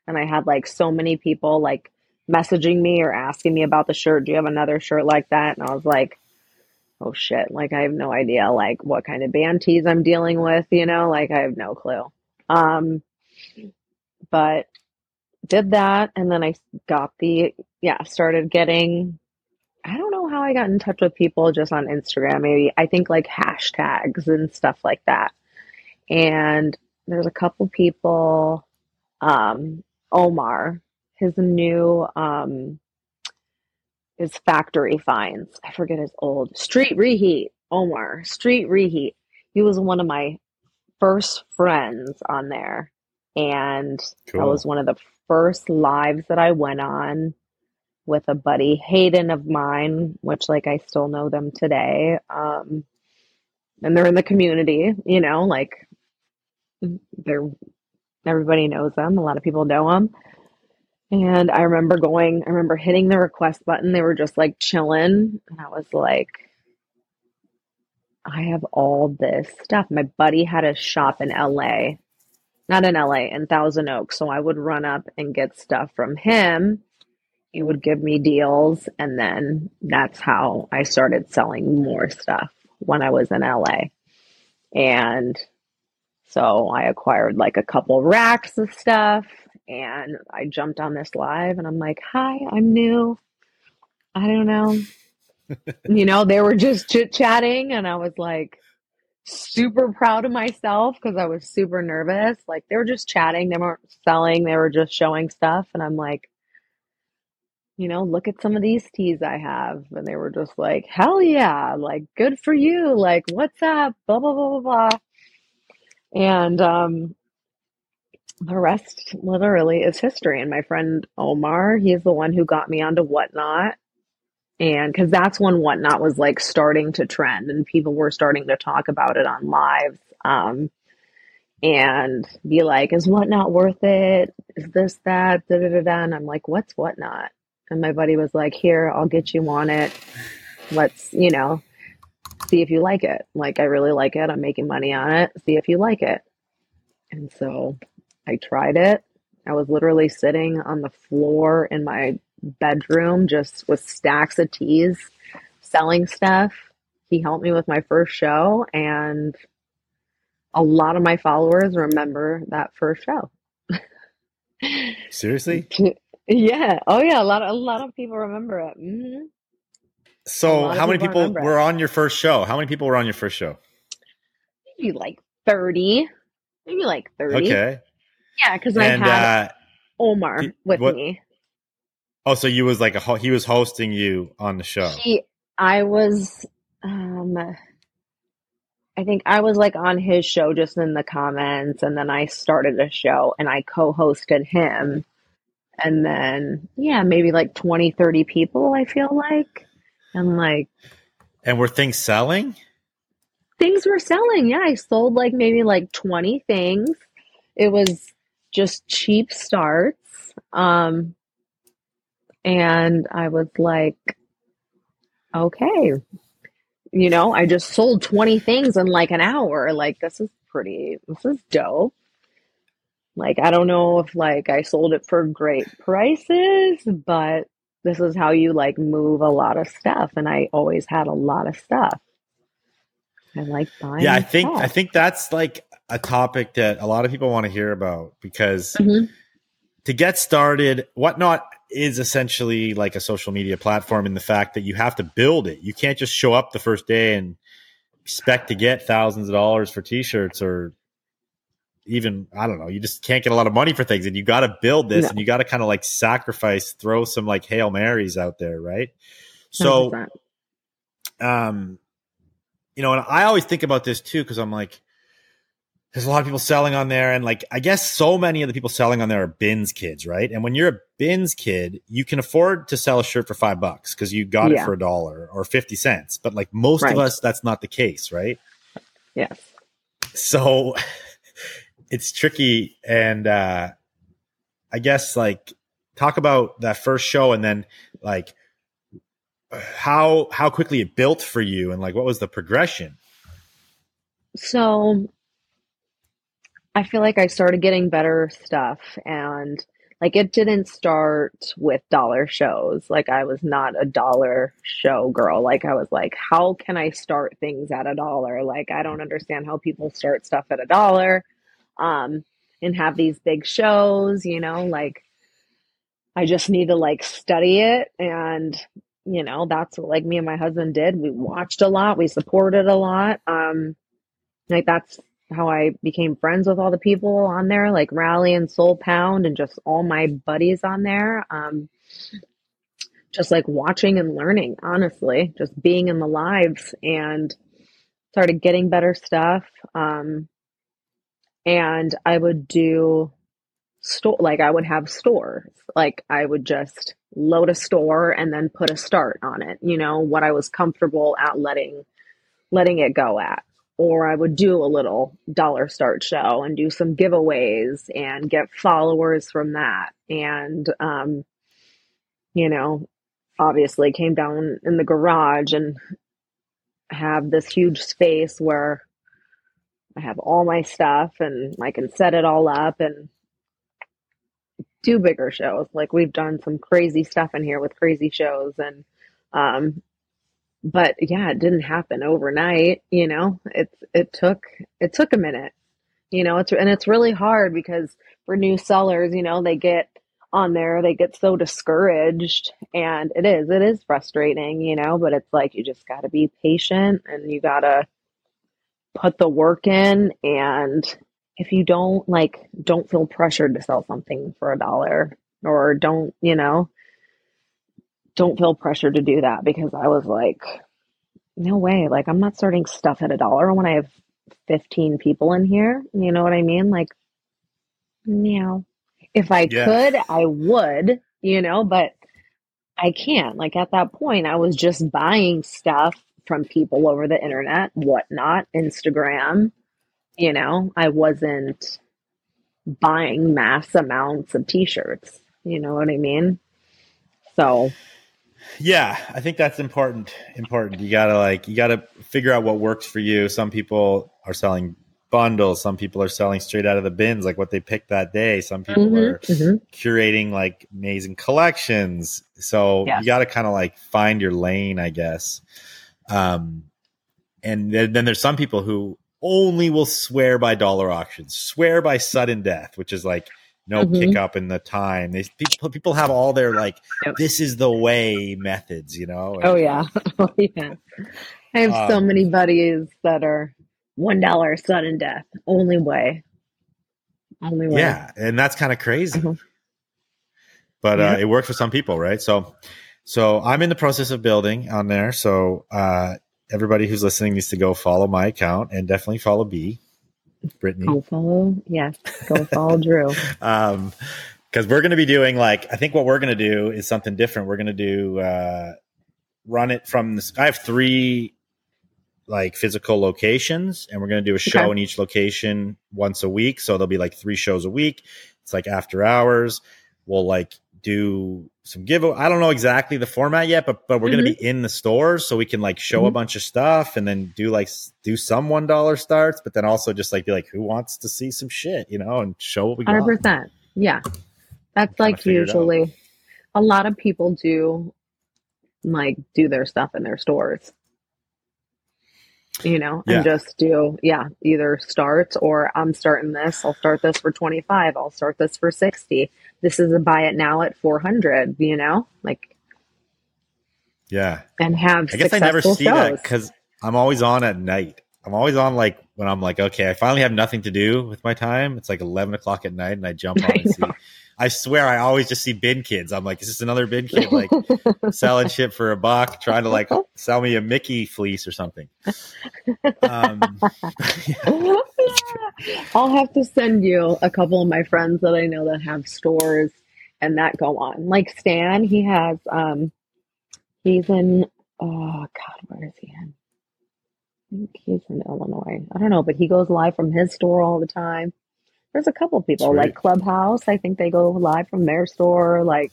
Speaker 2: And I had like so many people like messaging me or asking me about the shirt. Do you have another shirt like that? And I was like, oh shit, like I have no idea like what kind of band tees I'm dealing with, you know, like I have no clue. Um, but did that and then I got the yeah, started getting how I got in touch with people just on Instagram, maybe I think like hashtags and stuff like that. And there's a couple people, um, Omar, his new um his factory finds. I forget his old street reheat. Omar, street reheat. He was one of my first friends on there. And that was one of the first lives that I went on with a buddy, Hayden of mine, which like I still know them today. Um, and they're in the community, you know, like they're everybody knows them. A lot of people know them. And I remember going, I remember hitting the request button. They were just like chilling. And I was like, I have all this stuff. My buddy had a shop in LA, not in LA, in Thousand Oaks. So I would run up and get stuff from him. He would give me deals. And then that's how I started selling more stuff when I was in LA. And so I acquired like a couple racks of stuff and I jumped on this live and I'm like, hi, I'm new. I don't know. you know, they were just chit chatting and I was like super proud of myself because I was super nervous. Like they were just chatting, they weren't selling, they were just showing stuff. And I'm like, you know, look at some of these tees I have. And they were just like, hell yeah, like good for you. Like, what's up? Blah, blah, blah, blah, blah. And um, the rest literally is history. And my friend Omar, he's the one who got me onto Whatnot. And because that's when Whatnot was like starting to trend and people were starting to talk about it on lives. Um, and be like, is Whatnot worth it? Is this, that, da da da da? And I'm like, what's Whatnot? And my buddy was like, here, I'll get you on it. Let's, you know, see if you like it. Like, I really like it. I'm making money on it. See if you like it. And so I tried it. I was literally sitting on the floor in my bedroom just with stacks of tees, selling stuff. He helped me with my first show, and a lot of my followers remember that first show.
Speaker 1: Seriously?
Speaker 2: Yeah. Oh, yeah. A lot of a lot of people remember it. hmm
Speaker 1: So how many
Speaker 2: people
Speaker 1: people were on your first show? How many people were on your first show?
Speaker 2: Maybe like thirty. Maybe like thirty.
Speaker 1: Okay.
Speaker 2: Yeah, because I had
Speaker 1: uh,
Speaker 2: Omar
Speaker 1: did-
Speaker 2: with
Speaker 1: what-
Speaker 2: me.
Speaker 1: oh, so you was like a ho- he was hosting you on the show.
Speaker 2: He, I was, um, I think I was like on his show just in the comments, and then I started a show and I co-hosted him. And then, yeah, maybe like 20, 30 people, I feel like. And like
Speaker 1: And were things selling?
Speaker 2: things were selling. Yeah, I sold like maybe like 20 things. It was just cheap starts. Um, and I was like, okay, you know, I just sold 20 things in like an hour. Like, this is pretty, this is dope. Like, I don't know if like I sold it for great prices, but this is how you like move a lot of stuff. And I always had a lot of stuff. I like buying.
Speaker 1: Yeah, I think
Speaker 2: stuff.
Speaker 1: I think that's like a topic that a lot of people want to hear about because
Speaker 2: Mhm.
Speaker 1: to get started, whatnot is essentially like a social media platform in the fact that you have to build it. You can't just show up the first day and expect to get thousands of dollars for t-shirts or even I don't know, you just can't get a lot of money for things and you got to build this
Speaker 2: No.
Speaker 1: and you got to kind of like sacrifice, throw some like Hail Marys out there, right? So
Speaker 2: 100%.
Speaker 1: um, you know, and I always think about this too because I'm like, there's a lot of people selling on there, and like I guess so many of the people selling on there are bins kids, right? And when you're a bins kid, you can afford to sell a shirt for five bucks because you got
Speaker 2: Yeah.
Speaker 1: it for a dollar or fifty cents. But like most
Speaker 2: Right.
Speaker 1: of us, that's not the case, right?
Speaker 2: Yes.
Speaker 1: so it's tricky and uh i guess like talk about that first show and then like how how quickly it built for you and like what was the progression
Speaker 2: So I feel like I started getting better stuff and like it didn't start with dollar shows. Like I was not a dollar show girl. Like I was like, how can I start things at a dollar? Like I don't understand how people start stuff at a dollar um and have these big shows, you know, like I just need to like study it and you know, that's what like me and my husband did. We watched a lot, we supported a lot. Um like that's how I became friends with all the people on there, like Rally and Soul Pound and just all my buddies on there. Um, just like watching and learning, honestly, just being in the lives and started getting better stuff. Um, and I would do store, like I would have stores, like I would just load a store and then put a start on it, you know, what I was comfortable at letting, letting it go at or I would do a little dollar start show and do some giveaways and get followers from that. And, um, you know, obviously came down in the garage and have this huge space where I have all my stuff and I can set it all up and do bigger shows. Like we've done some crazy stuff in here with crazy shows and, um, but yeah, it didn't happen overnight, you know. It's it took it took a minute. You know, it's and it's really hard because for new sellers, you know, they get on there, they get so discouraged and it is it is frustrating, you know, but it's like you just got to be patient and you got to put the work in and if you don't like don't feel pressured to sell something for a dollar or don't, you know, don't feel pressured to do that because I was like, no way. Like, I'm not starting stuff at a dollar when I have 15 people in here. You know what I mean? Like, meow. If I
Speaker 1: Yeah.
Speaker 2: could, I would, you know, but I can't. Like, at that point, I was just buying stuff from people over the internet, whatnot, Instagram. You know, I wasn't buying mass amounts of t shirts. You know what I mean? So,
Speaker 1: yeah i think that's important important you gotta like you gotta figure out what works for you some people are selling bundles some people are selling straight out of the bins like what they picked that day some people
Speaker 2: mhm,
Speaker 1: are
Speaker 2: mhm.
Speaker 1: curating like amazing collections. So you got to kind of like find your lane, I guess. Um, and then, then there's some people who only will swear by dollar auctions, swear by sudden death, which is like no
Speaker 2: Mhm.
Speaker 1: kick up in the time. They people people have all their like
Speaker 2: Yep.
Speaker 1: this is the way methods, you know.
Speaker 2: Oh yeah. Oh yeah. I have so
Speaker 1: Um,
Speaker 2: many buddies that are one dollar sudden death. Only way. Only way.
Speaker 1: Yeah, and that's kind of crazy.
Speaker 2: Mhm.
Speaker 1: But
Speaker 2: Yeah.
Speaker 1: uh, it works for some people, right? So, so I'm in the process of building on there. So uh, everybody who's listening needs to go follow my account and definitely follow B, Brittani,
Speaker 2: Go follow. Yes. Go follow Drew.
Speaker 1: um, because we're going to be doing like I think what we're going to do is something different. We're going to do uh, run it from this. I have three like physical locations, and we're going to do a show
Speaker 2: Okay.
Speaker 1: in each location once a week. So there'll be like three shows a week. It's like after hours. We'll like do some give. I don't know exactly the format yet, but but we're going to be in the stores so we can like show a
Speaker 2: Mhm.
Speaker 1: bunch of stuff and then do like do some one dollar starts, but then also just like be like, who wants to see some shit, you know, and show what we got.
Speaker 2: Hundred percent. Yeah. That's like
Speaker 1: figure it out.
Speaker 2: usually a lot of people do like do their stuff in their stores. You know,
Speaker 1: Yeah.
Speaker 2: and just do yeah, either start or I'm starting this, I'll start this for 25, I'll start this for 60. This is a buy it now at 400, you know? Like
Speaker 1: Yeah.
Speaker 2: and have
Speaker 1: I guess I never see that because I'm always on at night. I'm always on like when I'm like, okay, I finally have nothing to do with my time. It's like 11 o'clock at night and I jump on
Speaker 2: I
Speaker 1: and
Speaker 2: know.
Speaker 1: I swear I always just see bin kids. I'm like, is this another bin kid like selling shit for a buck, trying to like sell me a Mickey fleece or something? Um,
Speaker 2: yeah. I'll have to send you a couple of my friends that I know that have stores and that go on. Like Stan, he has um he's in oh god, where is he in? I think he's in Illinois. I don't know, but he goes live from his store all the time. There's a couple people
Speaker 1: Sweet.
Speaker 2: like Clubhouse. I think they go live from their store. Like,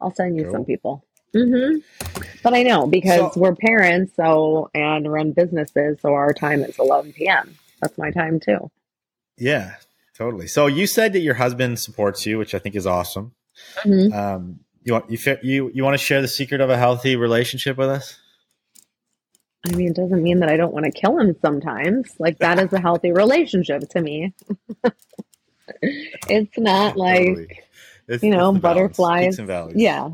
Speaker 2: I'll send you
Speaker 1: Cool.
Speaker 2: some people. hmm But I know because
Speaker 1: So-
Speaker 2: we're parents, so and run businesses, so our time is 11 p.m. That's my time too.
Speaker 1: yeah, totally. So you said that your husband supports you, which I think is awesome.
Speaker 2: Mhm.
Speaker 1: Um, you want you you you want to share the secret of a healthy relationship with us?
Speaker 2: I mean, it doesn't mean that I don't want to kill him sometimes. Like that is a healthy relationship to me. it's not like
Speaker 1: Totally. It's-
Speaker 2: you know butterflies.
Speaker 1: and.
Speaker 2: Yeah,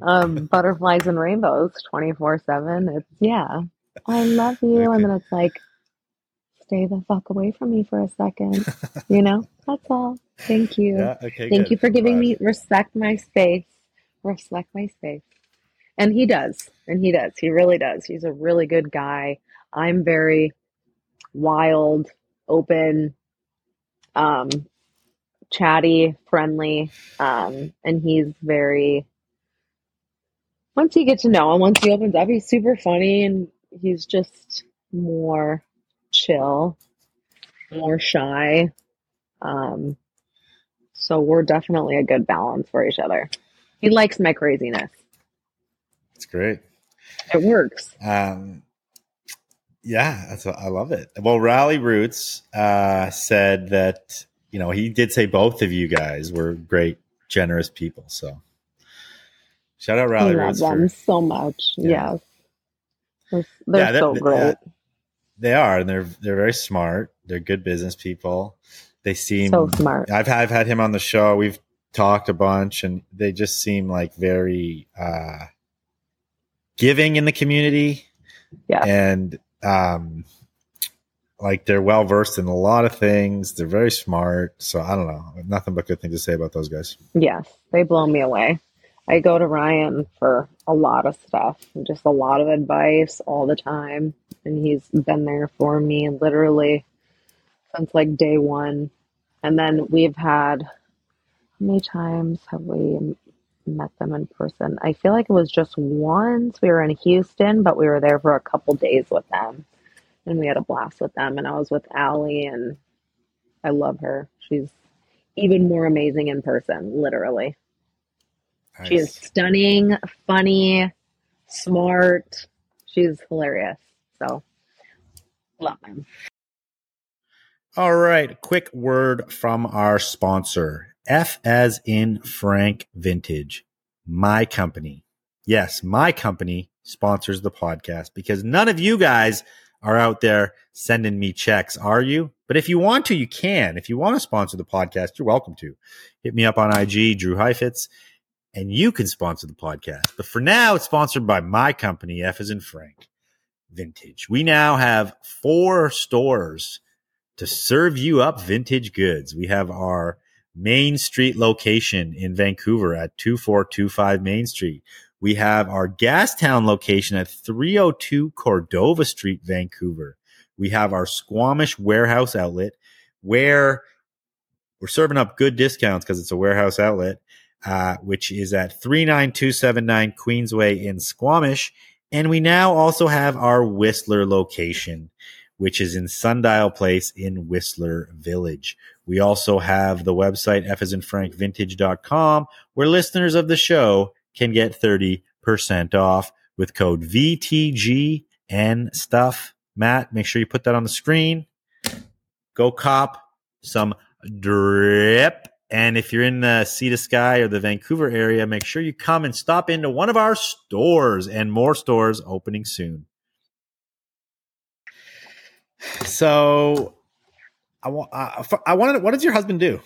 Speaker 2: um, butterflies and rainbows, twenty four seven. It's yeah, I love you,
Speaker 1: Okay.
Speaker 2: and then it's like, stay the fuck away from me for a second. you know, that's all. Thank you.
Speaker 1: Yeah. Okay.
Speaker 2: Thank
Speaker 1: good.
Speaker 2: you for giving
Speaker 1: Glad.
Speaker 2: me respect my space. Respect my space. And he does. And he does. He really does. He's a really good guy. I'm very wild, open, um, chatty, friendly. Um, and he's very once you get to know him, once he opens up, he's super funny and he's just more chill, more shy. Um, so we're definitely a good balance for each other. He likes my craziness.
Speaker 1: It's great.
Speaker 2: It works.
Speaker 1: Um, yeah, that's I love it. Well, Rally Roots uh, said that you know he did say both of you guys were great, generous people. So shout out
Speaker 2: I
Speaker 1: Rally
Speaker 2: love
Speaker 1: Roots.
Speaker 2: them so much.
Speaker 1: Yeah.
Speaker 2: Yes. They're, they're
Speaker 1: Yeah, that-
Speaker 2: so
Speaker 1: that-
Speaker 2: great.
Speaker 1: they are, and they're they're very smart. They're good business people. They seem
Speaker 2: so smart.
Speaker 1: I've I've had him on the show. We've talked a bunch, and they just seem like very uh, giving in the community.
Speaker 2: Yeah.
Speaker 1: and um, like they're well versed in a lot of things. They're very smart. So I don't know, nothing but good things to say about those guys.
Speaker 2: Yes, they blow me away. I go to Ryan for a lot of stuff, just a lot of advice all the time. And he's been there for me literally since like day one. And then we've had, how many times have we met them in person? I feel like it was just once. We were in Houston, but we were there for a couple days with them. And we had a blast with them. And I was with Allie, and I love her. She's even more amazing in person, literally. She is stunning, funny, smart. She's hilarious. So, love them.
Speaker 1: All right, quick word from our sponsor. F as in Frank Vintage, my company. Yes, my company sponsors the podcast because none of you guys are out there sending me checks, are you? But if you want to, you can. If you want to sponsor the podcast, you're welcome to. Hit me up on IG, Drew Heifetz, and you can sponsor the podcast. But for now, it's sponsored by my company, F as in Frank Vintage. We now have four stores to serve you up vintage goods. We have our Main Street location in Vancouver at 2425 Main Street. We have our Gastown location at 302 Cordova Street, Vancouver. We have our Squamish warehouse outlet where we're serving up good discounts because it's a warehouse outlet, uh, which is at 39279 Queensway in Squamish. And we now also have our Whistler location which is in Sundial Place in Whistler Village. We also have the website fasinfrankvintage.com where listeners of the show can get 30% off with code VTG and stuff. Matt, make sure you put that on the screen. Go cop some drip. And if you're in the Sea to Sky or the Vancouver area, make sure you come and stop into one of our stores and more stores opening soon. So, I want. Uh, I wanted. What does your husband do?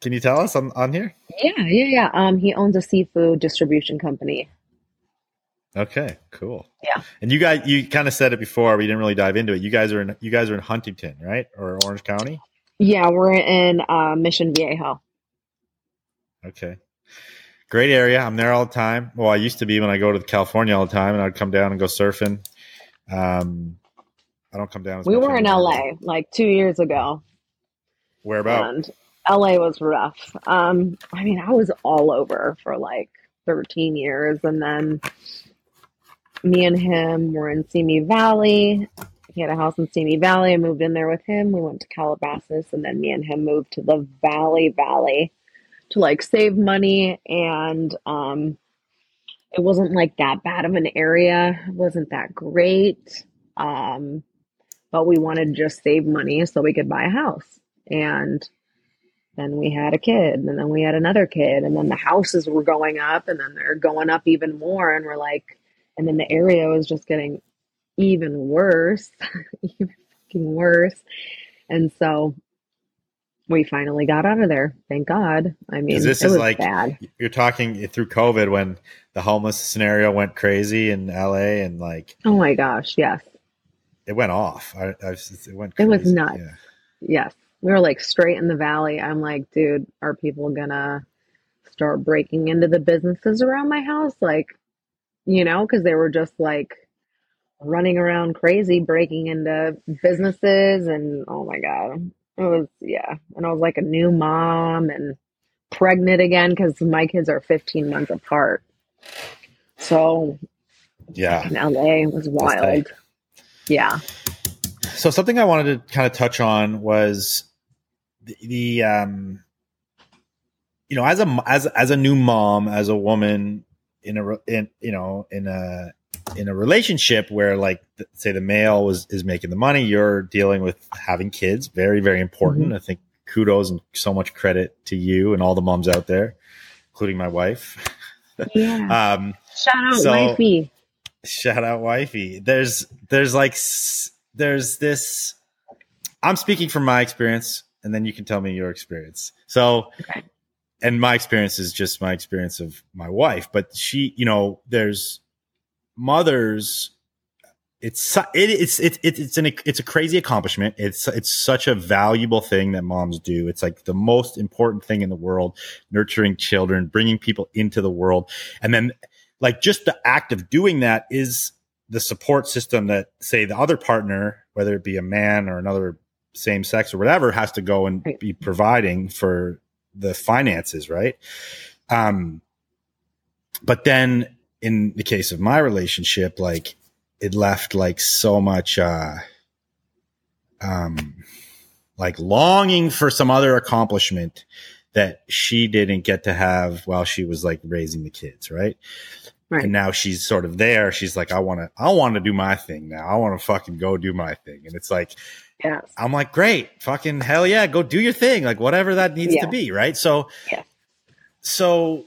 Speaker 1: Can you tell us on on here?
Speaker 2: Yeah, yeah, yeah. Um, he owns a seafood distribution company.
Speaker 1: Okay, cool.
Speaker 2: Yeah.
Speaker 1: And you guys, you kind of said it before. We didn't really dive into it. You guys are in. You guys are in Huntington, right, or Orange County?
Speaker 2: Yeah, we're in uh, Mission Viejo.
Speaker 1: Okay. Great area. I'm there all the time. Well, I used to be when I go to California all the time, and I'd come down and go surfing. Um, I don't come down.
Speaker 2: we were in LA like two years ago.
Speaker 1: Where about?
Speaker 2: And LA was rough. Um, I mean, I was all over for like 13 years, and then me and him were in Simi Valley. He had a house in Simi Valley. I moved in there with him. We went to Calabasas, and then me and him moved to the Valley Valley to like save money. And um, it wasn't like that bad of an area. It wasn't that great. Um, but we wanted to just save money so we could buy a house. And then we had a kid, and then we had another kid, and then the houses were going up, and then they're going up even more. And we're like, and then the area was just getting even worse, even worse. And so we finally got out of there. Thank God. I mean,
Speaker 1: this is like bad. You're talking through COVID when the homeless scenario went crazy in LA and like.
Speaker 2: Oh my gosh! Yes.
Speaker 1: It went off. I, I it went.
Speaker 2: Crazy. It was nuts. Yeah. Yes, we were like straight in the valley. I'm like, dude, are people gonna start breaking into the businesses around my house? Like, you know, because they were just like running around crazy, breaking into businesses, and oh my god, it was yeah. And I was like a new mom and pregnant again because my kids are 15 months apart. So
Speaker 1: yeah,
Speaker 2: in LA was wild. Yeah.
Speaker 1: So something I wanted to kind of touch on was the, the um you know as a as as a new mom as a woman in a in you know in a in a relationship where like say the male was is making the money you're dealing with having kids. Very very important. Mm-hmm. i think kudos and so much credit to you and all the moms out there including my wife.
Speaker 2: Yeah. Um shout out so, wifey.
Speaker 1: shout out wifey. There's there's like there's this i'm speaking from my experience and then you can tell me your experience so and my experience is just my experience of my wife but she you know there's mothers it's it, it's it's it's an it's a crazy accomplishment. It's it's such a valuable thing that moms do. It's like the most important thing in the world, nurturing children, bringing people into the world, and then like just the act of doing that is the support system that say the other partner, whether it be a man or another same sex or whatever, has to go and be providing for the finances, right? Um, but then in the case of my relationship, like it left like so much, uh, um, like longing for some other accomplishment that she didn't get to have while she was like raising the kids, right? Right. And now she's sort of there. She's like, I want to, I want to do my thing now. I want to fucking go do my thing. And it's like,
Speaker 2: yes.
Speaker 1: I'm like, great, fucking hell yeah, go do your thing. Like whatever that needs yeah. to be. Right. So,
Speaker 2: yeah.
Speaker 1: so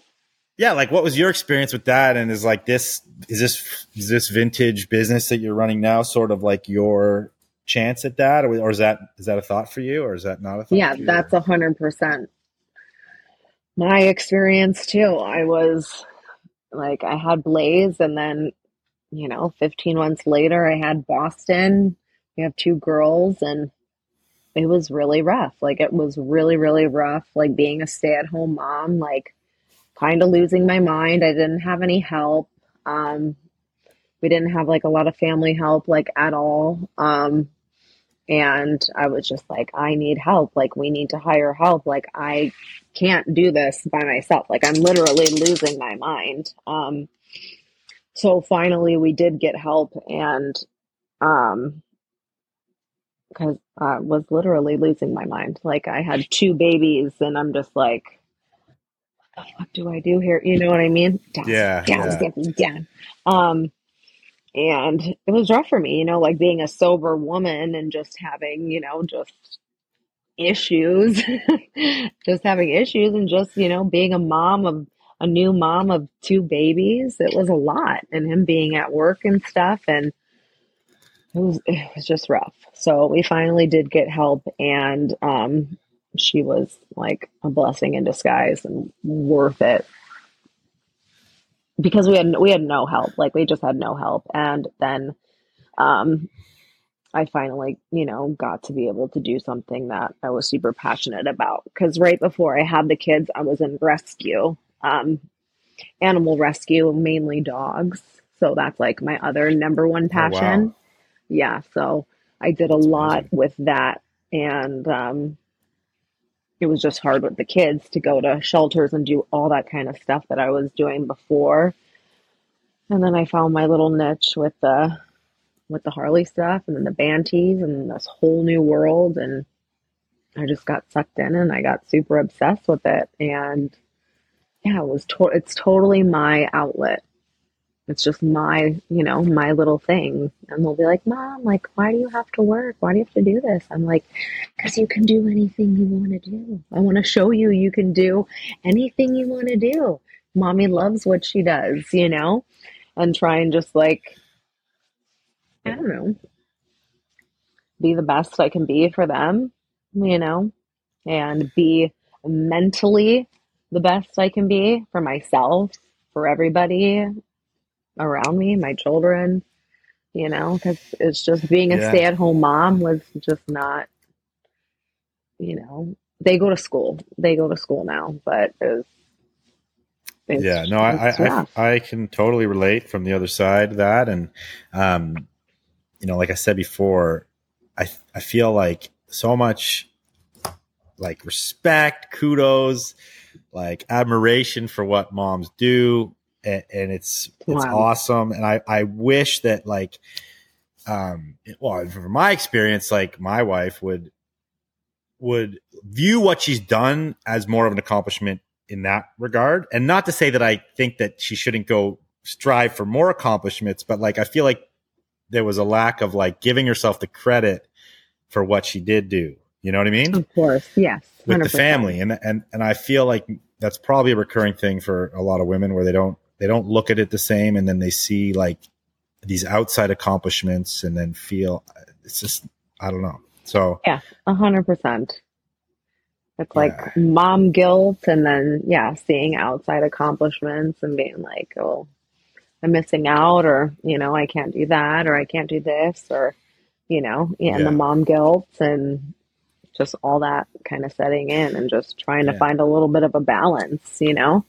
Speaker 1: yeah, like what was your experience with that? And is like this is this is this vintage business that you're running now sort of like your chance at that, or, or is that is that a thought for you, or is that not a thought?
Speaker 2: Yeah, that's a hundred percent my experience too. I was like I had Blaze, and then you know, 15 months later, I had Boston. We have two girls, and it was really rough. Like it was really, really rough. Like being a stay at home mom, like kind of losing my mind. I didn't have any help. Um, we didn't have like a lot of family help, like at all. Um, and I was just like, I need help. Like, we need to hire help. Like, I can't do this by myself. Like, I'm literally losing my mind. Um, so finally, we did get help, and um, because I was literally losing my mind. Like, I had two babies, and I'm just like, what the fuck do I do here? You know what I mean?
Speaker 1: Down, yeah.
Speaker 2: Down, yeah. down. Um, and it was rough for me, you know, like being a sober woman and just having, you know, just issues, just having issues and just, you know, being a mom of a new mom of two babies. It was a lot and him being at work and stuff. And it was, it was just rough. So we finally did get help and, um, she was like a blessing in disguise and worth it because we had we had no help like we just had no help and then um I finally, you know, got to be able to do something that I was super passionate about. Because right before I had the kids, I was in rescue, um, animal rescue, mainly dogs. So that's like my other number one passion. Oh, wow. Yeah. So I did a that's lot amazing. with that. And um, it was just hard with the kids to go to shelters and do all that kind of stuff that I was doing before. And then I found my little niche with the with the Harley stuff and then the Banties and this whole new world. And I just got sucked in and I got super obsessed with it. And yeah, it was, to- it's totally my outlet. It's just my, you know, my little thing. And they'll be like, Mom, like, why do you have to work? Why do you have to do this? I'm like, because you can do anything you want to do. I want to show you you can do anything you want to do. Mommy loves what she does, you know? And try and just like I don't know, be the best I can be for them, you know, and be mentally the best I can be for myself, for everybody around me, my children, you know, because it's just being a yeah. stay at home mom was just not, you know, they go to school. They go to school now, but it was
Speaker 1: yeah, no, I, I, I, can totally relate from the other side of that. And, um, you know, like I said before, I I feel like so much like respect, kudos, like admiration for what moms do, and, and it's it's wow. awesome. And I I wish that like, um, well, from my experience, like my wife would would view what she's done as more of an accomplishment in that regard, and not to say that I think that she shouldn't go strive for more accomplishments, but like I feel like there was a lack of like giving herself the credit for what she did do. You know what I mean?
Speaker 2: Of course, yes.
Speaker 1: 100%. With the family, and and and I feel like that's probably a recurring thing for a lot of women where they don't they don't look at it the same, and then they see like these outside accomplishments, and then feel it's just I don't know. So
Speaker 2: yeah, a hundred percent. It's like yeah. mom guilt, and then yeah, seeing outside accomplishments and being like, oh, I'm missing out or, you know, I can't do that or I can't do this or, you know, yeah, and the mom guilt and just all that kind of setting in and just trying to find a little bit of a balance, you know?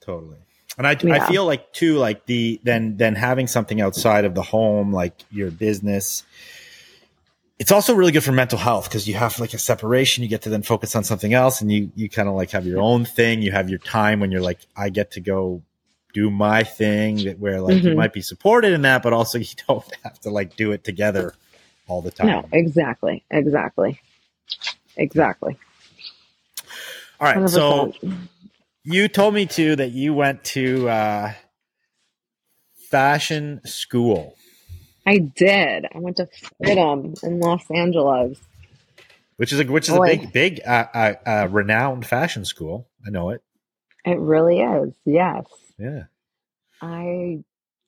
Speaker 1: Totally. And I, yeah. I feel like too, like the, then, then having something outside of the home, like your business, it's also really good for mental health because you have like a separation. You get to then focus on something else and you, you kind of like have your own thing. You have your time when you're like, I get to go do my thing that where like mm-hmm. you might be supported in that, but also you don't have to like do it together all the time. No,
Speaker 2: exactly. Exactly. Exactly.
Speaker 1: All right. 100%. So you told me too that you went to uh, fashion school.
Speaker 2: I did. I went to FIDM in Los Angeles,
Speaker 1: which is a which is Boy. a big big uh, uh, uh, renowned fashion school. I know it.
Speaker 2: It really is. Yes.
Speaker 1: Yeah.
Speaker 2: I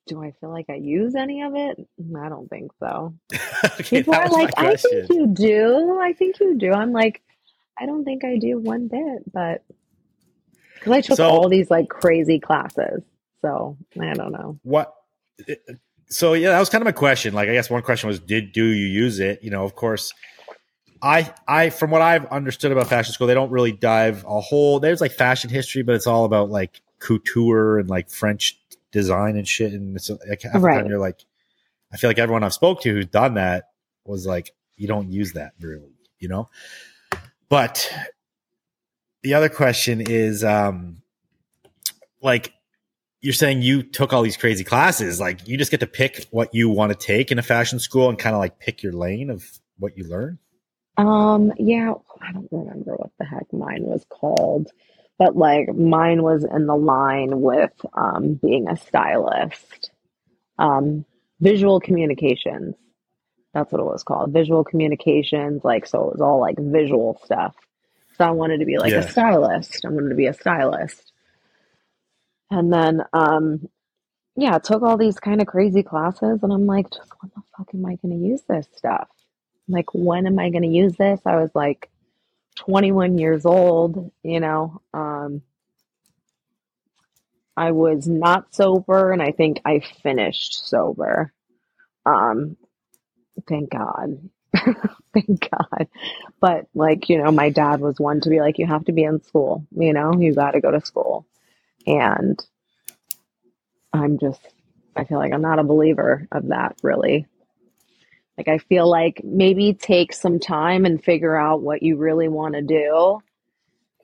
Speaker 2: do I feel like I use any of it? I don't think so. okay, People are like, I think you do. I think you do. I'm like, I don't think I do one bit, but because I took so, all these like crazy classes. So I don't know.
Speaker 1: What so yeah, that was kind of my question. Like I guess one question was did do you use it? You know, of course I I from what I've understood about fashion school, they don't really dive a whole there's like fashion history, but it's all about like couture and like French design and shit. And it's like half right. the time you're like, I feel like everyone I've spoke to who's done that was like, you don't use that really, you know? But the other question is, um, like, you're saying you took all these crazy classes. Like, you just get to pick what you want to take in a fashion school and kind of like pick your lane of what you learn.
Speaker 2: Um, yeah, I don't remember what the heck mine was called but like mine was in the line with um, being a stylist. Um, visual communications. That's what it was called. Visual communications. Like, so it was all like visual stuff. So I wanted to be like yeah. a stylist. I wanted to be a stylist. And then, um, yeah, took all these kind of crazy classes. And I'm like, just when the fuck am I going to use this stuff? Like, when am I going to use this? I was like, 21 years old, you know, um, I was not sober and I think I finished sober. Um, thank God. thank God. But like, you know, my dad was one to be like, you have to be in school, you know, you got to go to school. And I'm just, I feel like I'm not a believer of that really. Like, I feel like maybe take some time and figure out what you really want to do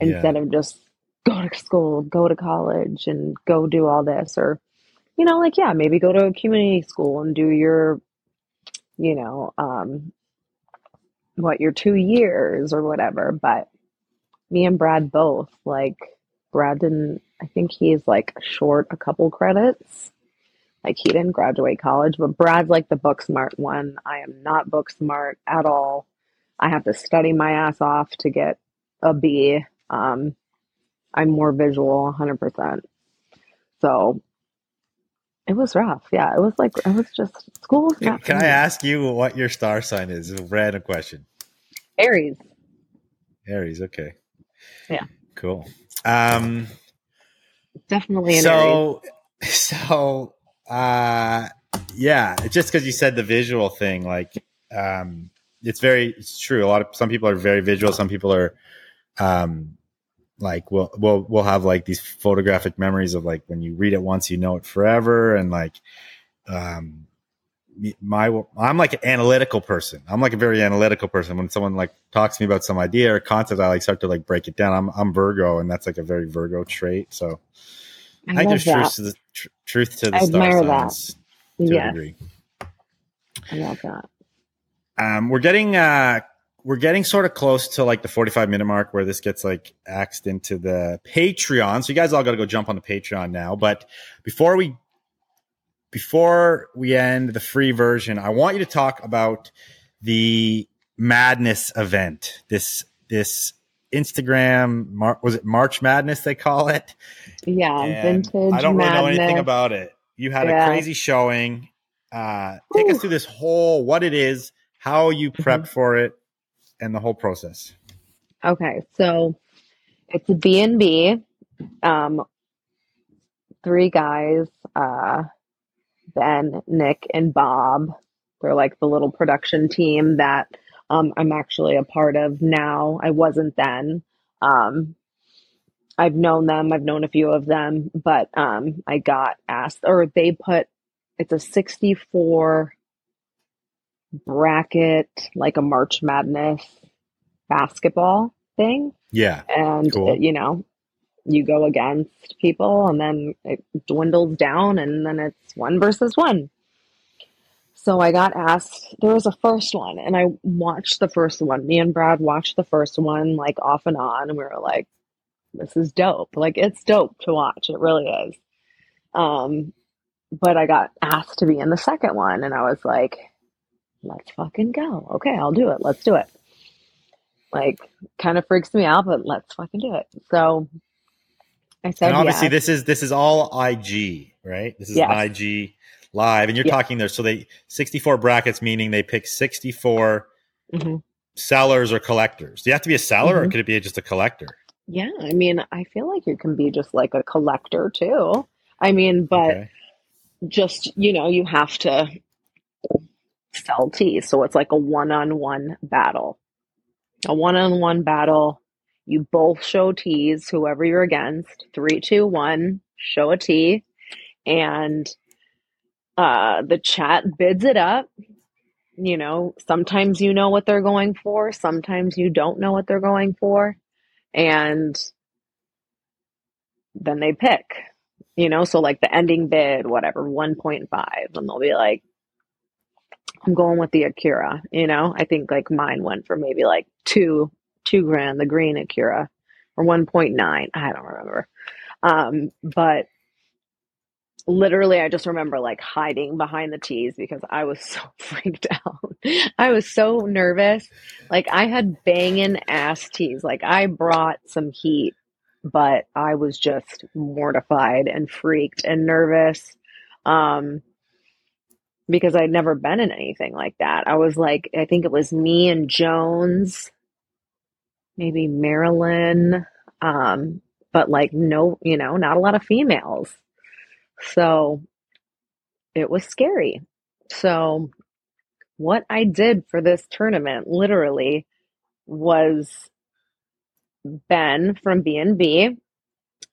Speaker 1: Yeah.
Speaker 2: instead of just go to school, go to college, and go do all this. Or, you know, like, yeah, maybe go to a community school and do your, you know, um, what, your two years or whatever. But me and Brad both, like, Brad didn't, I think he's like short a couple credits. Like, he didn't graduate college, but Brad's like the book smart one. I am not book smart at all. I have to study my ass off to get a B. Um, I'm more visual 100%. So it was rough. Yeah, it was like, it was just, school was not
Speaker 1: Can I ask you what your star sign is? It's a random question.
Speaker 2: Aries.
Speaker 1: Aries. Okay.
Speaker 2: Yeah.
Speaker 1: Cool. Um.
Speaker 2: Definitely an Aries.
Speaker 1: So, so, uh, yeah. Just because you said the visual thing, like, um, it's very, it's true. A lot of some people are very visual. Some people are, um, like we'll we'll we'll have like these photographic memories of like when you read it once you know it forever and like um my I'm like an analytical person. I'm like a very analytical person. When someone like talks to me about some idea or concept, I like start to like break it down. I'm I'm Virgo, and that's like a very Virgo trait. So I,
Speaker 2: I
Speaker 1: think there's
Speaker 2: that.
Speaker 1: truth to the tr- truth to the
Speaker 2: I
Speaker 1: star
Speaker 2: admire that.
Speaker 1: signs to a degree.
Speaker 2: I love that.
Speaker 1: Um, we're getting uh we're getting sort of close to like the 45 minute mark where this gets like axed into the Patreon. So you guys all got to go jump on the Patreon now. But before we before we end the free version, I want you to talk about the Madness event. This this Instagram Mar- was it March Madness they call it.
Speaker 2: Yeah,
Speaker 1: And
Speaker 2: vintage
Speaker 1: I don't really know anything about it. You had
Speaker 2: Yeah.
Speaker 1: a crazy showing. Uh, take us through this whole what it is, how you
Speaker 2: Mhm.
Speaker 1: for it, and the whole process.
Speaker 2: Okay, so it's a B and B. Um, three guys, uh, Ben, Nick, and Bob. They're like the little production team that um, I'm actually a part of now. I wasn't then. Um, I've known them. I've known a few of them, but um, I got asked, or they put it's a 64 bracket, like a March Madness basketball thing,
Speaker 1: Yeah,
Speaker 2: and
Speaker 1: Cool.
Speaker 2: uh, you know, you go against people, and then it dwindles down, and then it's one versus one. So I got asked, there was a first one, and I watched the first one. Me and Brad watched the first one, like off and on, and we were like, this is dope. Like, it's dope to watch. It really is. Um, but I got asked to be in the second one, and I was like, let's fucking go. Okay, I'll do it. Let's do it. Like, kind of freaks me out, but let's fucking do it. So I said,
Speaker 1: and obviously
Speaker 2: yes.
Speaker 1: this is this is all IG, right? This is
Speaker 2: Yes.
Speaker 1: IG live, and you're
Speaker 2: Yeah.
Speaker 1: talking there. So they 64 brackets, meaning they pick 64
Speaker 2: Mhm.
Speaker 1: sellers or collectors. Do you have to be a seller, or
Speaker 2: Mhm.
Speaker 1: could it be just a collector?
Speaker 2: Yeah, I mean, I feel like you can be just like a collector too. I mean, but
Speaker 1: Okay.
Speaker 2: just, you know, you have to tees. So it's like a one on one battle. A one on one battle. You both show tees, whoever you're against. Three, two, one, show a tee. And uh, the chat bids it up. You know, sometimes you know what they're going for, sometimes you don't know what they're going for. And then they pick, you know, so like the ending bid, whatever, 1.5, and they'll be like, I'm going with the Akira, you know, I think like mine went for maybe like two, two grand, the green Akira, or 1.9, I don't remember. Um, but literally, I just remember like hiding behind the tees because I was so freaked out. I was so nervous. Like I had banging ass tees. Like I brought some heat, but I was just mortified and freaked and nervous. Um, because I'd never been in anything like that. I was like, I think it was me and Jones, maybe Marilyn, um, but like no, you know, not a lot of females. So it was scary. So what I did for this tournament literally was Ben from B&B.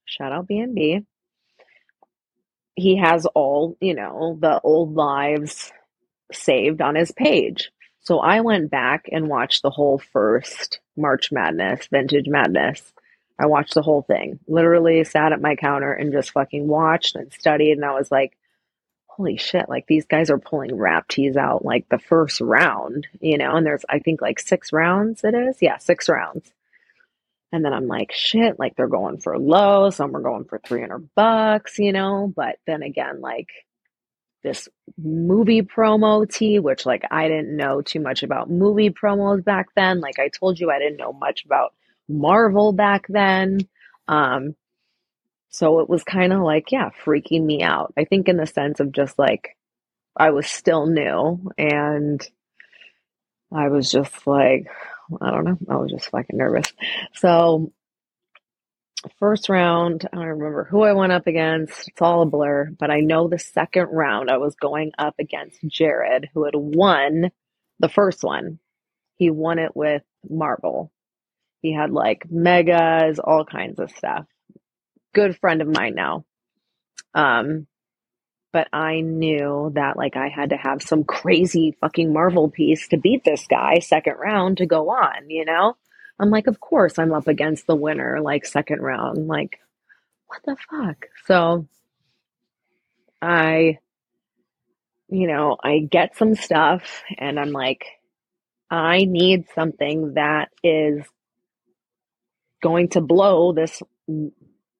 Speaker 2: Shout out B&B. He has all, you know, the old lives saved on his page. So I went back and watched the whole first March Madness, Vintage Madness. I watched the whole thing. Literally sat at my counter and just fucking watched and studied. And I was like, holy shit, like these guys are pulling rap tees out like the first round, you know, and there's, I think, like six rounds it is. Yeah, six rounds. And then I'm like, shit, like they're going for low. Some are going for 300 bucks, you know, but then again, like this movie promo tee, which like I didn't know too much about movie promos back then. Like I told you, I didn't know much about Marvel back then. Um, so it was kind of like, yeah, freaking me out. I think in the sense of just like, I was still new and I was just like, I don't know. I was just fucking nervous. So first round, I don't remember who I went up against. It's all a blur, but I know the second round I was going up against Jared, who had won the first one. He won it with Marvel. He had like megas, all kinds of stuff. Good friend of mine now. Um, but I knew that like I had to have some crazy fucking Marvel piece to beat this guy second round to go on, you know? I'm like, of course I'm up against the winner, like second round. Like, what the fuck? So I, you know, I get some stuff and I'm like, I need something that is going to blow this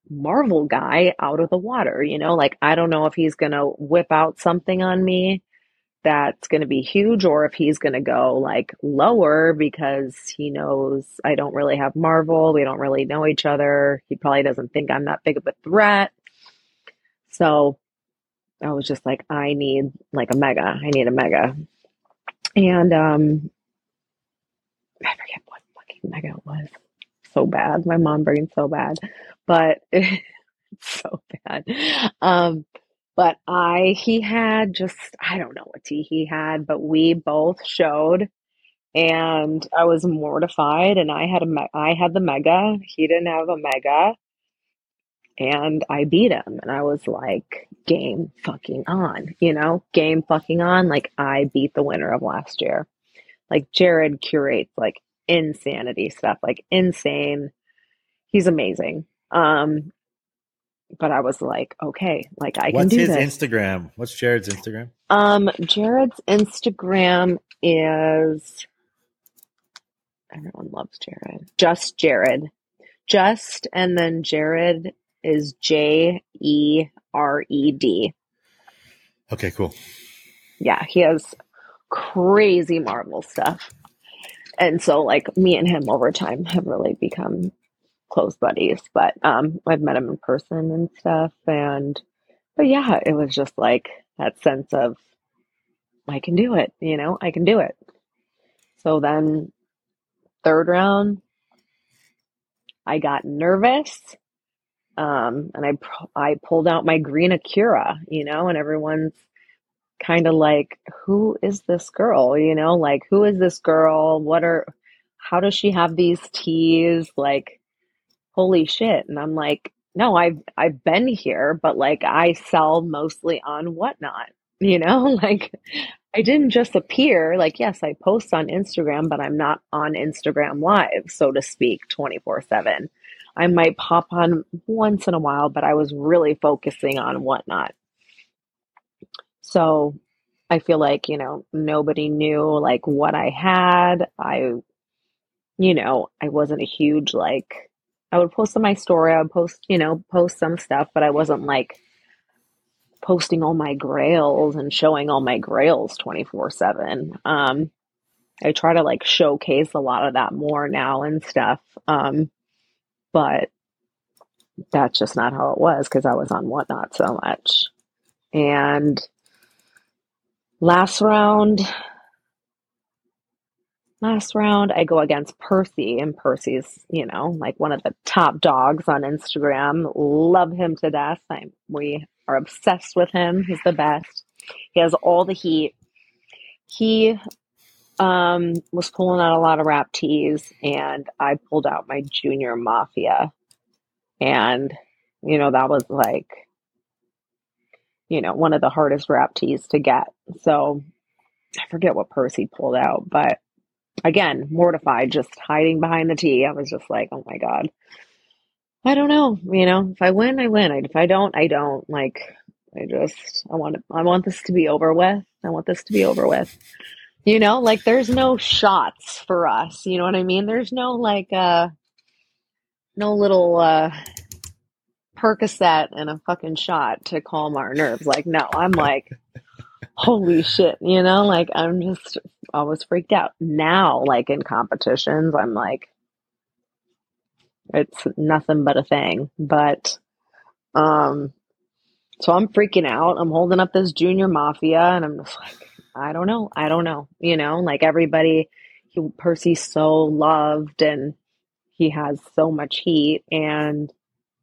Speaker 2: Marvel guy out of the water. You know, like I don't know if he's going to whip out something on me that's going to be huge or if he's going to go like lower because he knows I don't really have Marvel. We don't really know each other. He probably doesn't think I'm that big of a threat. So I was just like, I need like a mega. I need a mega. And um I forget what fucking mega it was so bad. My mom brain so bad, but it's so bad. Um, but I, he had just, I don't know what tee he had, but we both showed and I was mortified and I had a, I had the mega. He didn't have a mega and I beat him and I was like, game fucking on, you know, game fucking on. Like I beat the winner of last year. Like Jared curates like insanity stuff, like insane. He's amazing. Um, but I was like, okay, like I
Speaker 1: What's
Speaker 2: can do
Speaker 1: his
Speaker 2: this.
Speaker 1: Instagram? What's Jared's Instagram?
Speaker 2: Um, Jared's Instagram is everyone loves Jared. Just Jared. Just and then Jared is J E R E D.
Speaker 1: Okay, cool.
Speaker 2: Yeah, he has crazy Marvel stuff. And so like me and him over time have really become close buddies. But um I've met him in person and stuff and but yeah, it was just like that sense of I can do it, you know, I can do it. So then third round I got nervous. Um, and I I pulled out my green Akira, you know, and everyone's kind of like, who is this girl? You know, like, who is this girl? What are, how does she have these tees? Like, holy shit. And I'm like, no, I've, I've been here, but like, I sell mostly on whatnot, you know, like, I didn't just appear. Like, yes, I post on Instagram, but I'm not on Instagram live, so to speak, 24 7. I might pop on once in a while, but I was really focusing on whatnot. So I feel like, you know, nobody knew like what I had. I, you know, I wasn't a huge like, I would post on my story, I would post, you know, post some stuff, but I wasn't like posting all my grails and showing all my grails 24 7. Um, I try to like showcase a lot of that more now and stuff. Um, but that's just not how it was because I was on whatnot so much. And Last round, last round, I go against Percy, and Percy's, you know, like one of the top dogs on Instagram. Love him to death. I, we are obsessed with him. He's the best. He has all the heat. he um, was pulling out a lot of rap tees, and I pulled out my junior mafia. And, you know, that was like, you know, one of the hardest rap tees to get. So I forget what Percy pulled out, but again, mortified, just hiding behind the tee. I was just like, oh my God. I don't know. You know, if I win, I win. If I don't, I don't. Like, I just, I want, I want this to be over with. I want this to be over with. You know, like there's no shots for us. You know what I mean? There's no like uh no little uh Percocet and a fucking shot to calm our nerves. Like, no, I'm like, holy shit, you know, like I'm just always freaked out. Now, like in competitions, I'm like, it's nothing but a thing. But, um, so I'm freaking out. I'm holding up this junior mafia and I'm just like, I don't know. I don't know. You know, like everybody, he, Percy's so loved and he has so much heat. And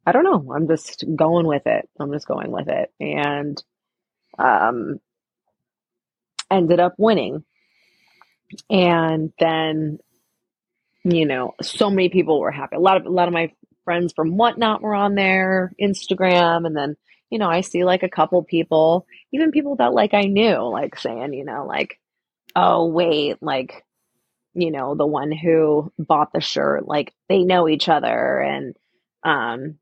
Speaker 2: I don't know. I'm just going with it. I'm just going with it. And um, ended up winning. And then, you know, so many people were happy. A lot of a lot of my friends from whatnot were on there, Instagram, and then you know, I see like a couple people, even people that like I knew, like saying, you know, like, oh, wait, like, you know, the one who bought the shirt, like they know each other and, um,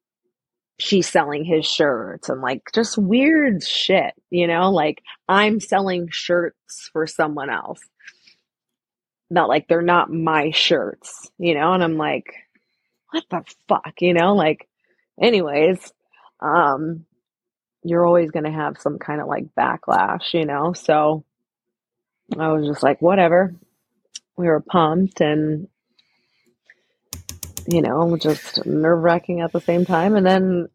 Speaker 2: she's selling his shirts and like just weird shit, you know, like I'm selling shirts for someone else. Not like they're not my shirts, you know, and I'm like, what the fuck, you know, like, anyways, um, you're always going to have some kind of like backlash, you know? So I was just like, whatever. We were pumped and, you know, just nerve wracking at the same time. And then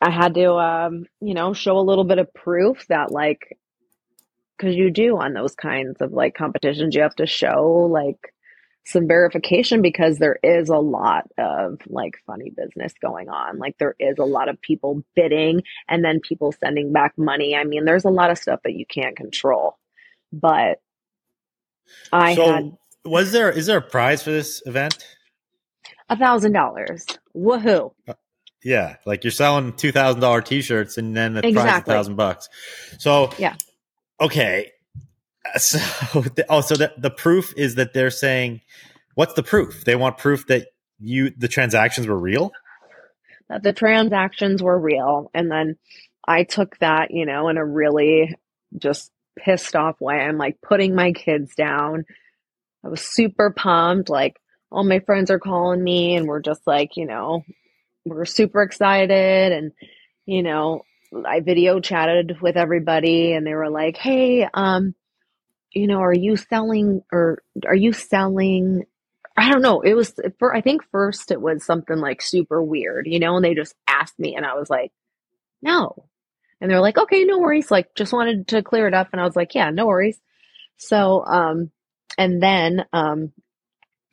Speaker 2: I had to, um, you know, show a little bit of proof that like, cause you do on those kinds of like competitions, you have to show like, some verification because there is a lot of like funny business going on. Like there is a lot of people bidding and then people sending back money. I mean, there's a lot of stuff that you can't control. But I so had
Speaker 1: was there is there a prize for this event?
Speaker 2: A thousand dollars. Woohoo. Uh,
Speaker 1: yeah, like you're selling two thousand dollar t shirts and then the exactly. prize a thousand bucks. So
Speaker 2: yeah.
Speaker 1: Okay, so the, oh so the, the proof is that they're saying what's the proof they want proof that you the transactions were real
Speaker 2: that the transactions were real and then i took that you know in a really just pissed off way i'm like putting my kids down i was super pumped like all my friends are calling me and we're just like you know we're super excited and you know i video chatted with everybody and they were like hey um you know, are you selling or are you selling? I don't know. It was for, I think first it was something like super weird, you know, and they just asked me and I was like, no. And they're like, okay, no worries. Like, just wanted to clear it up. And I was like, yeah, no worries. So, um, and then, um,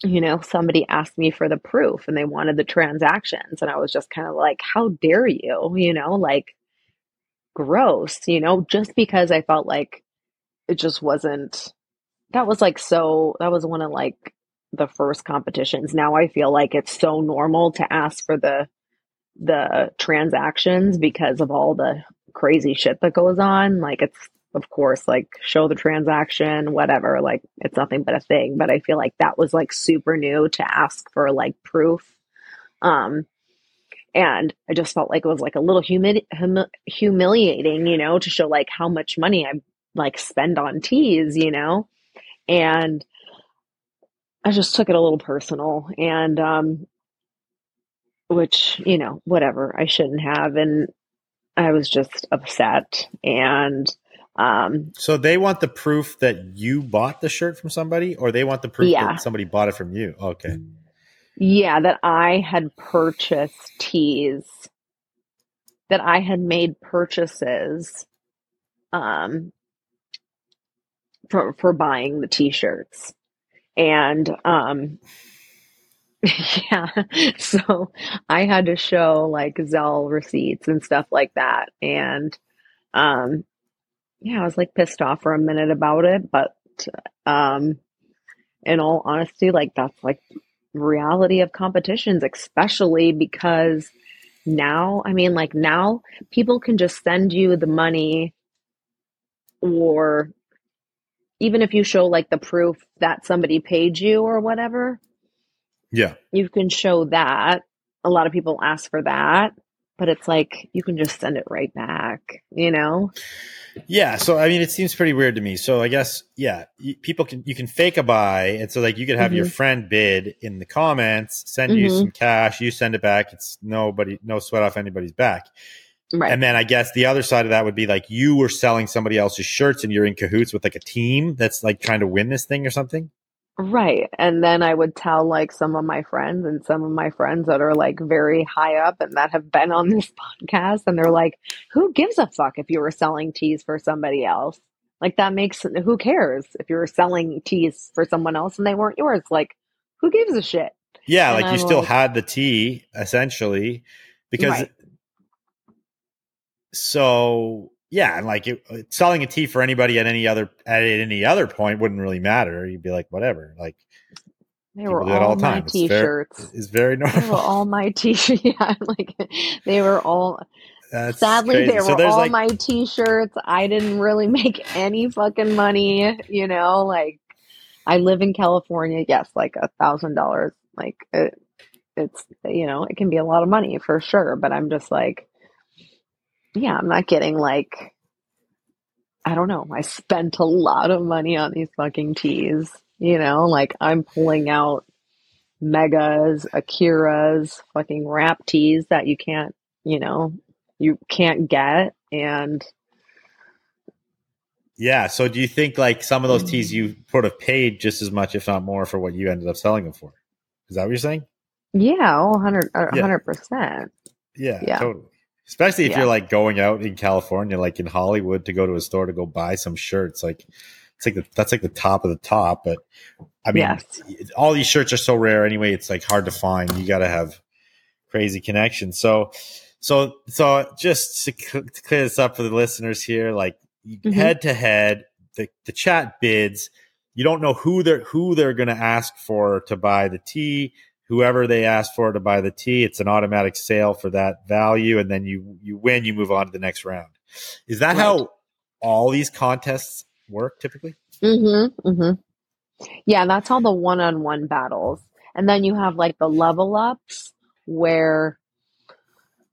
Speaker 2: you know, somebody asked me for the proof and they wanted the transactions. And I was just kind of like, how dare you, you know, like gross, you know, just because I felt like it just wasn't that was like so that was one of like the first competitions. Now i feel like it's so normal to ask for the the transactions because of all the crazy shit that goes on. Like it's of course like show the transaction whatever like it's nothing but a thing but i feel like that was like super new to ask for like proof um and i just felt like it was like a little humi- hum- humiliating you know to show like how much money i like spend on tees, you know? And I just took it a little personal and, um, which, you know, whatever, I shouldn't have. And I was just upset. And, um,
Speaker 1: so they want the proof that you bought the shirt from somebody, or they want the proof yeah. that somebody bought it from you. Okay.
Speaker 2: Yeah, that I had purchased tees, that I had made purchases, um, for for buying the t-shirts and um yeah so i had to show like zelle receipts and stuff like that and um yeah, I was like pissed off for a minute about it, but um, in all honesty, like that's like reality of competitions, especially because now, I mean, like now people can just send you the money or even if you show like the proof that somebody paid you or whatever,
Speaker 1: Yeah.
Speaker 2: you can show that. A lot of people ask for that, but it's like you can just send it right back, you know?
Speaker 1: Yeah, so I mean, it seems pretty weird to me. So I guess, yeah, people can you can fake a buy, and so like you could have your
Speaker 2: Mhm.
Speaker 1: friend bid in the comments, send you
Speaker 2: Mhm.
Speaker 1: some cash, you send it back. It's nobody, no sweat off anybody's back.
Speaker 2: Right.
Speaker 1: And then I guess the other side of that would be like you were selling somebody else's shirts, and you're in cahoots with like a team that's like trying to win this thing or something.
Speaker 2: Right. And then I would tell like some of my friends and some of my friends that are like very high up and that have been on this podcast and they're like, who gives a fuck if you were selling tees for somebody else? Like that makes who cares if you were selling tees for someone else and they weren't yours? Like who gives a shit?
Speaker 1: Yeah,
Speaker 2: And
Speaker 1: like you
Speaker 2: I'm
Speaker 1: still
Speaker 2: like-
Speaker 1: had the tee essentially, because
Speaker 2: Right.
Speaker 1: so yeah, and like it, selling a tee for anybody at any other at any other point wouldn't really matter. You'd be like, whatever. Like
Speaker 2: They were all,
Speaker 1: all the
Speaker 2: my
Speaker 1: time. It's very-
Speaker 2: t-shirts.
Speaker 1: it's very
Speaker 2: They were
Speaker 1: normal.
Speaker 2: all my t-shirts. Yeah, like they were all
Speaker 1: That's
Speaker 2: Sadly,
Speaker 1: crazy.
Speaker 2: they
Speaker 1: So
Speaker 2: were all
Speaker 1: like
Speaker 2: my t-shirts. I didn't really make any fucking money, you know, like I live in California. Yes, like a thousand dollars. Like it, it's, you know, it can be a lot of money for sure, but I'm just like, yeah, I'm not getting like, I don't know. I spent a lot of money on these fucking tees, you know, like I'm pulling out megas, Akira's, fucking rap tees that you can't, you know, you can't get. And
Speaker 1: yeah. So do you think like some of those hmm. tees you would have paid just as much, if not more, for what you ended up selling them for? Is that what you're saying?
Speaker 2: yeah, oh, 100,
Speaker 1: Yeah.
Speaker 2: 100%.
Speaker 1: Yeah,
Speaker 2: Yeah.
Speaker 1: totally. Especially if
Speaker 2: Yeah.
Speaker 1: you're like going out in California, like in Hollywood, to go to a store to go buy some shirts. Like it's like the, that's like the top of the top. But I mean,
Speaker 2: Yes.
Speaker 1: all these shirts are so rare anyway. It's like hard to find. You got to have crazy connections. So, so, so just to, cl- to clear this up for the listeners here, like
Speaker 2: Mhm.
Speaker 1: head to head, the the chat bids. You don't know who they're who they're going to ask for to buy the tee. Whoever they ask for to buy the tee, it's an automatic sale for that value, and then you you win. You move on to the next round. Is that
Speaker 2: Right.
Speaker 1: how all these contests work typically?
Speaker 2: Mm-hmm. Mm-hmm. Yeah, that's all the one-on-one battles. And then you have like the level ups where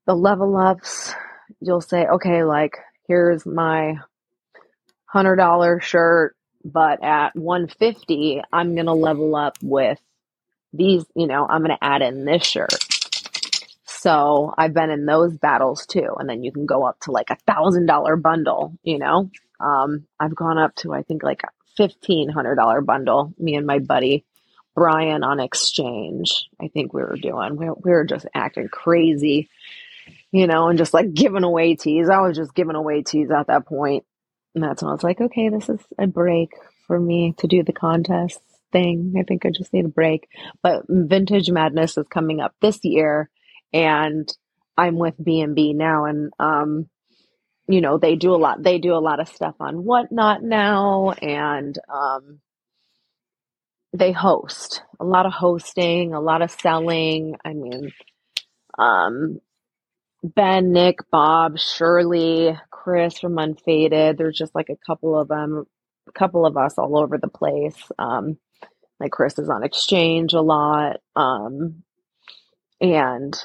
Speaker 2: the level ups, you'll say, okay, like here's my hundred dollar shirt, but at 150, I'm gonna level up with these, you know, I'm gonna add in this shirt. So I've been in those battles too. And then you can go up to like a thousand dollar bundle, you know? Um, I've gone up to I think like a fifteen hundred dollar bundle. Me and my buddy Brian on exchange. I think we were doing. We, we were just acting crazy, you know, and just like giving away tees. I was just giving away tees at that point. and that's when I was like, okay, this is a break for me to do the contest thing. I think I just need a break. But Vintage Madness is coming up this year, and I'm with B and B now, and um, you know they do a lot they do a lot of stuff on whatnot now and um they host a lot of hosting a lot of selling i mean um ben nick bob shirley chris from unfaded there's just like a couple of them a couple of us all over the place um like chris is on exchange a lot um and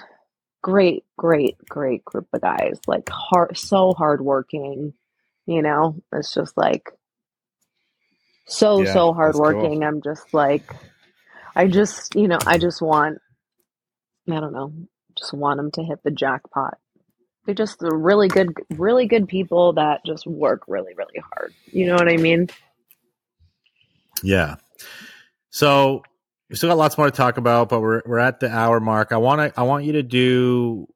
Speaker 2: great, great, great group of guys. Like hard, so hardworking. You know, it's just like so
Speaker 1: Yeah,
Speaker 2: so hardworking. I'm just like, I just you know, I just want, I don't know, just want them to hit the jackpot. They're just the really good, really good people that just work really, really hard. You know what I mean?
Speaker 1: Yeah. So we still got lots more to talk about, but we're we're at the hour mark. I want to I want you to do.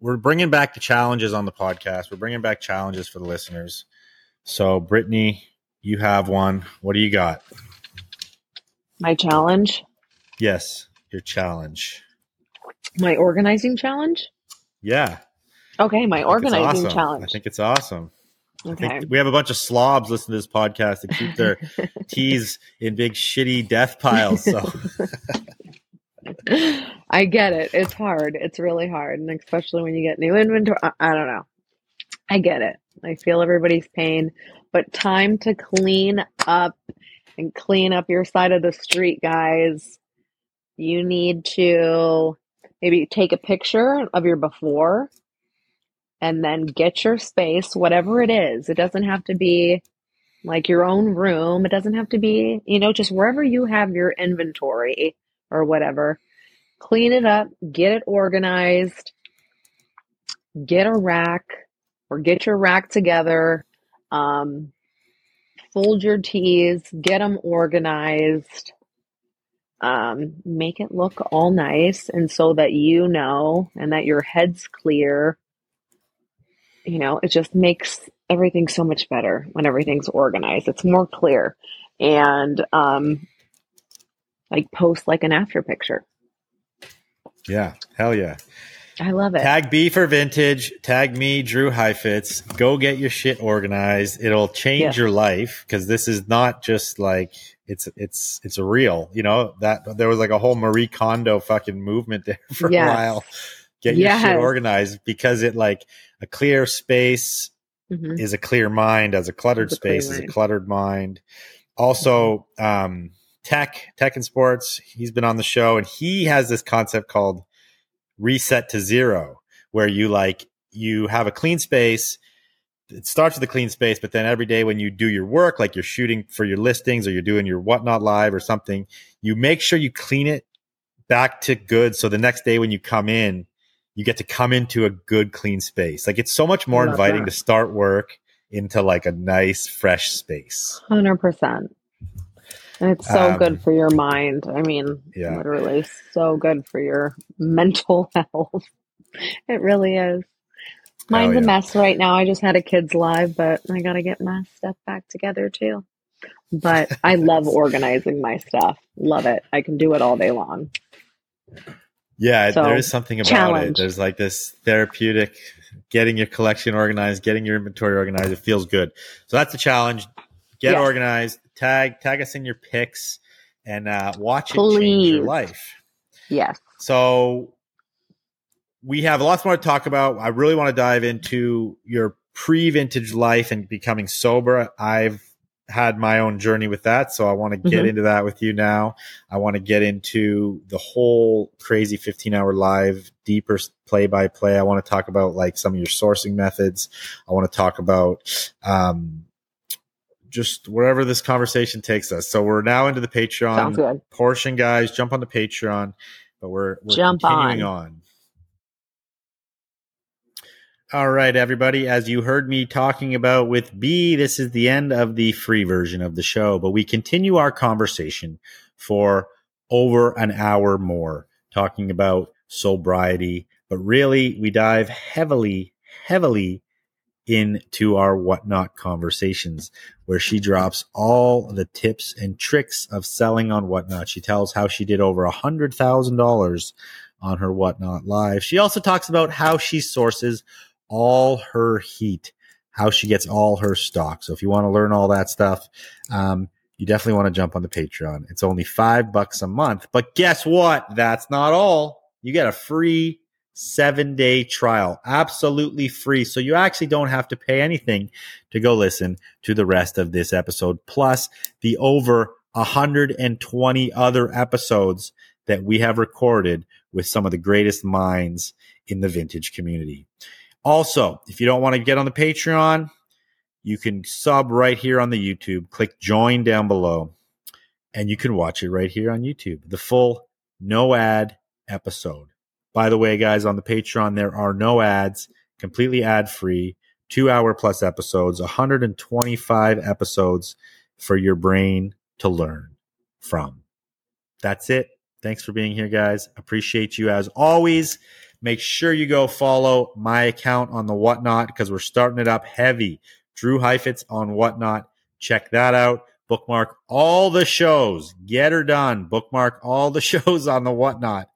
Speaker 1: We're bringing back the challenges on the podcast. We're bringing back challenges for the listeners. So, Brittani, you have one. What do you got?
Speaker 2: My challenge,
Speaker 1: Yes, your challenge.
Speaker 2: my organizing challenge.
Speaker 1: Yeah,
Speaker 2: Okay, my
Speaker 1: I think it's
Speaker 2: organizing
Speaker 1: awesome.
Speaker 2: challenge.
Speaker 1: I think it's awesome.
Speaker 2: Okay.
Speaker 1: We have a bunch of slobs listening to this podcast and keep their tees in big shitty death piles. So
Speaker 2: I get it. It's hard. It's really hard, and especially when you get new inventory. I, I don't know. I get it. I feel everybody's pain, but time to clean up and clean up your side of the street, guys. You need to maybe take a picture of your before and then get your space, whatever it is. It doesn't have to be like your own room. It doesn't have to be, you know, just wherever you have your inventory or whatever. Clean it up, get it organized, get a rack or get your rack together. Um, fold your tees, get them organized, um, make it look all nice, and so that you know and that your head's clear. You know, it just makes everything so much better when everything's organized. It's more clear, and um, like post like an after picture.
Speaker 1: Yeah, hell yeah.
Speaker 2: I love it.
Speaker 1: Tag B for vintage. Tag me, Drew Heifetz. Go get your shit organized. It'll change yeah. your life because this is not just like it's it's it's real. You know that there was like a whole Marie Kondo fucking movement there for yes. a while. Get your shit organized because it like a clear space mm-hmm. is a clear mind, as a cluttered a space is a cluttered mind. Also, mm-hmm. um, tech, tech and sports. He's been on the show and he has this concept called reset to zero, where you like you have a clean space. It starts with a clean space, but then every day when you do your work, like you're shooting for your listings or you're doing your whatnot live or something, you make sure you clean it back to good. So the next day when you come in, you get to come into a good clean space. Like it's so much more inviting that. to start work into like a nice fresh space.
Speaker 2: 100%. And it's so um, good for your mind. I mean, yeah. literally so good for your mental health. it really is. Mine's yeah. a mess right now. I just had a kids live, but I got to get my stuff back together too. But I love organizing my stuff. Love it. I can do it all day long.
Speaker 1: Yeah, so, there is something about challenge. it. There's like this therapeutic getting your collection organized, getting your inventory organized. It feels good. So that's a challenge. Get yeah. organized tag tag us in your picks and uh, watch Please. it change your life.
Speaker 2: Yes.
Speaker 1: So we have lots more to talk about. I really want to dive into your pre-vintage life and becoming sober. I've had my own journey with that, so I want to get mm-hmm. into that with you now. I want to get into the whole crazy 15-hour live, deeper play-by-play. I want to talk about like some of your sourcing methods. I want to talk about um, just wherever this conversation takes us. So we're now into the Patreon portion, guys. Jump on the Patreon, but we're, we're Jump continuing on. on. All right, everybody. As you heard me talking about with B, this is the end of the free version of the show, but we continue our conversation for over an hour more, talking about sobriety. But really, we dive heavily, heavily into our whatnot conversations where she drops all the tips and tricks of selling on whatnot. She tells how she did over a hundred thousand dollars on her whatnot live. She also talks about how she sources all her heat, how she gets all her stock. So if you want to learn all that stuff, um, you definitely want to jump on the Patreon. It's only five bucks a month, but guess what? That's not all. You get a free seven day trial, absolutely free. So you actually don't have to pay anything to go listen to the rest of this episode, plus the over 120 other episodes that we have recorded with some of the greatest minds in the vintage community. Also, if you don't want to get on the Patreon, you can sub right here on the YouTube. Click join down below and you can watch it right here on YouTube. The full no ad episode. By the way, guys, on the Patreon, there are no ads, completely ad free, two hour plus episodes, 125 episodes for your brain to learn from. That's it. Thanks for being here, guys. Appreciate you as always. Make sure you go follow my account on the Whatnot because we're starting it up heavy. Drew Heifetz on Whatnot. Check that out. Bookmark all the shows. Get her done. Bookmark all the shows on the Whatnot.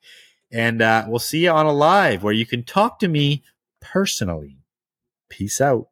Speaker 1: And uh, we'll see you on a live where you can talk to me personally. Peace out.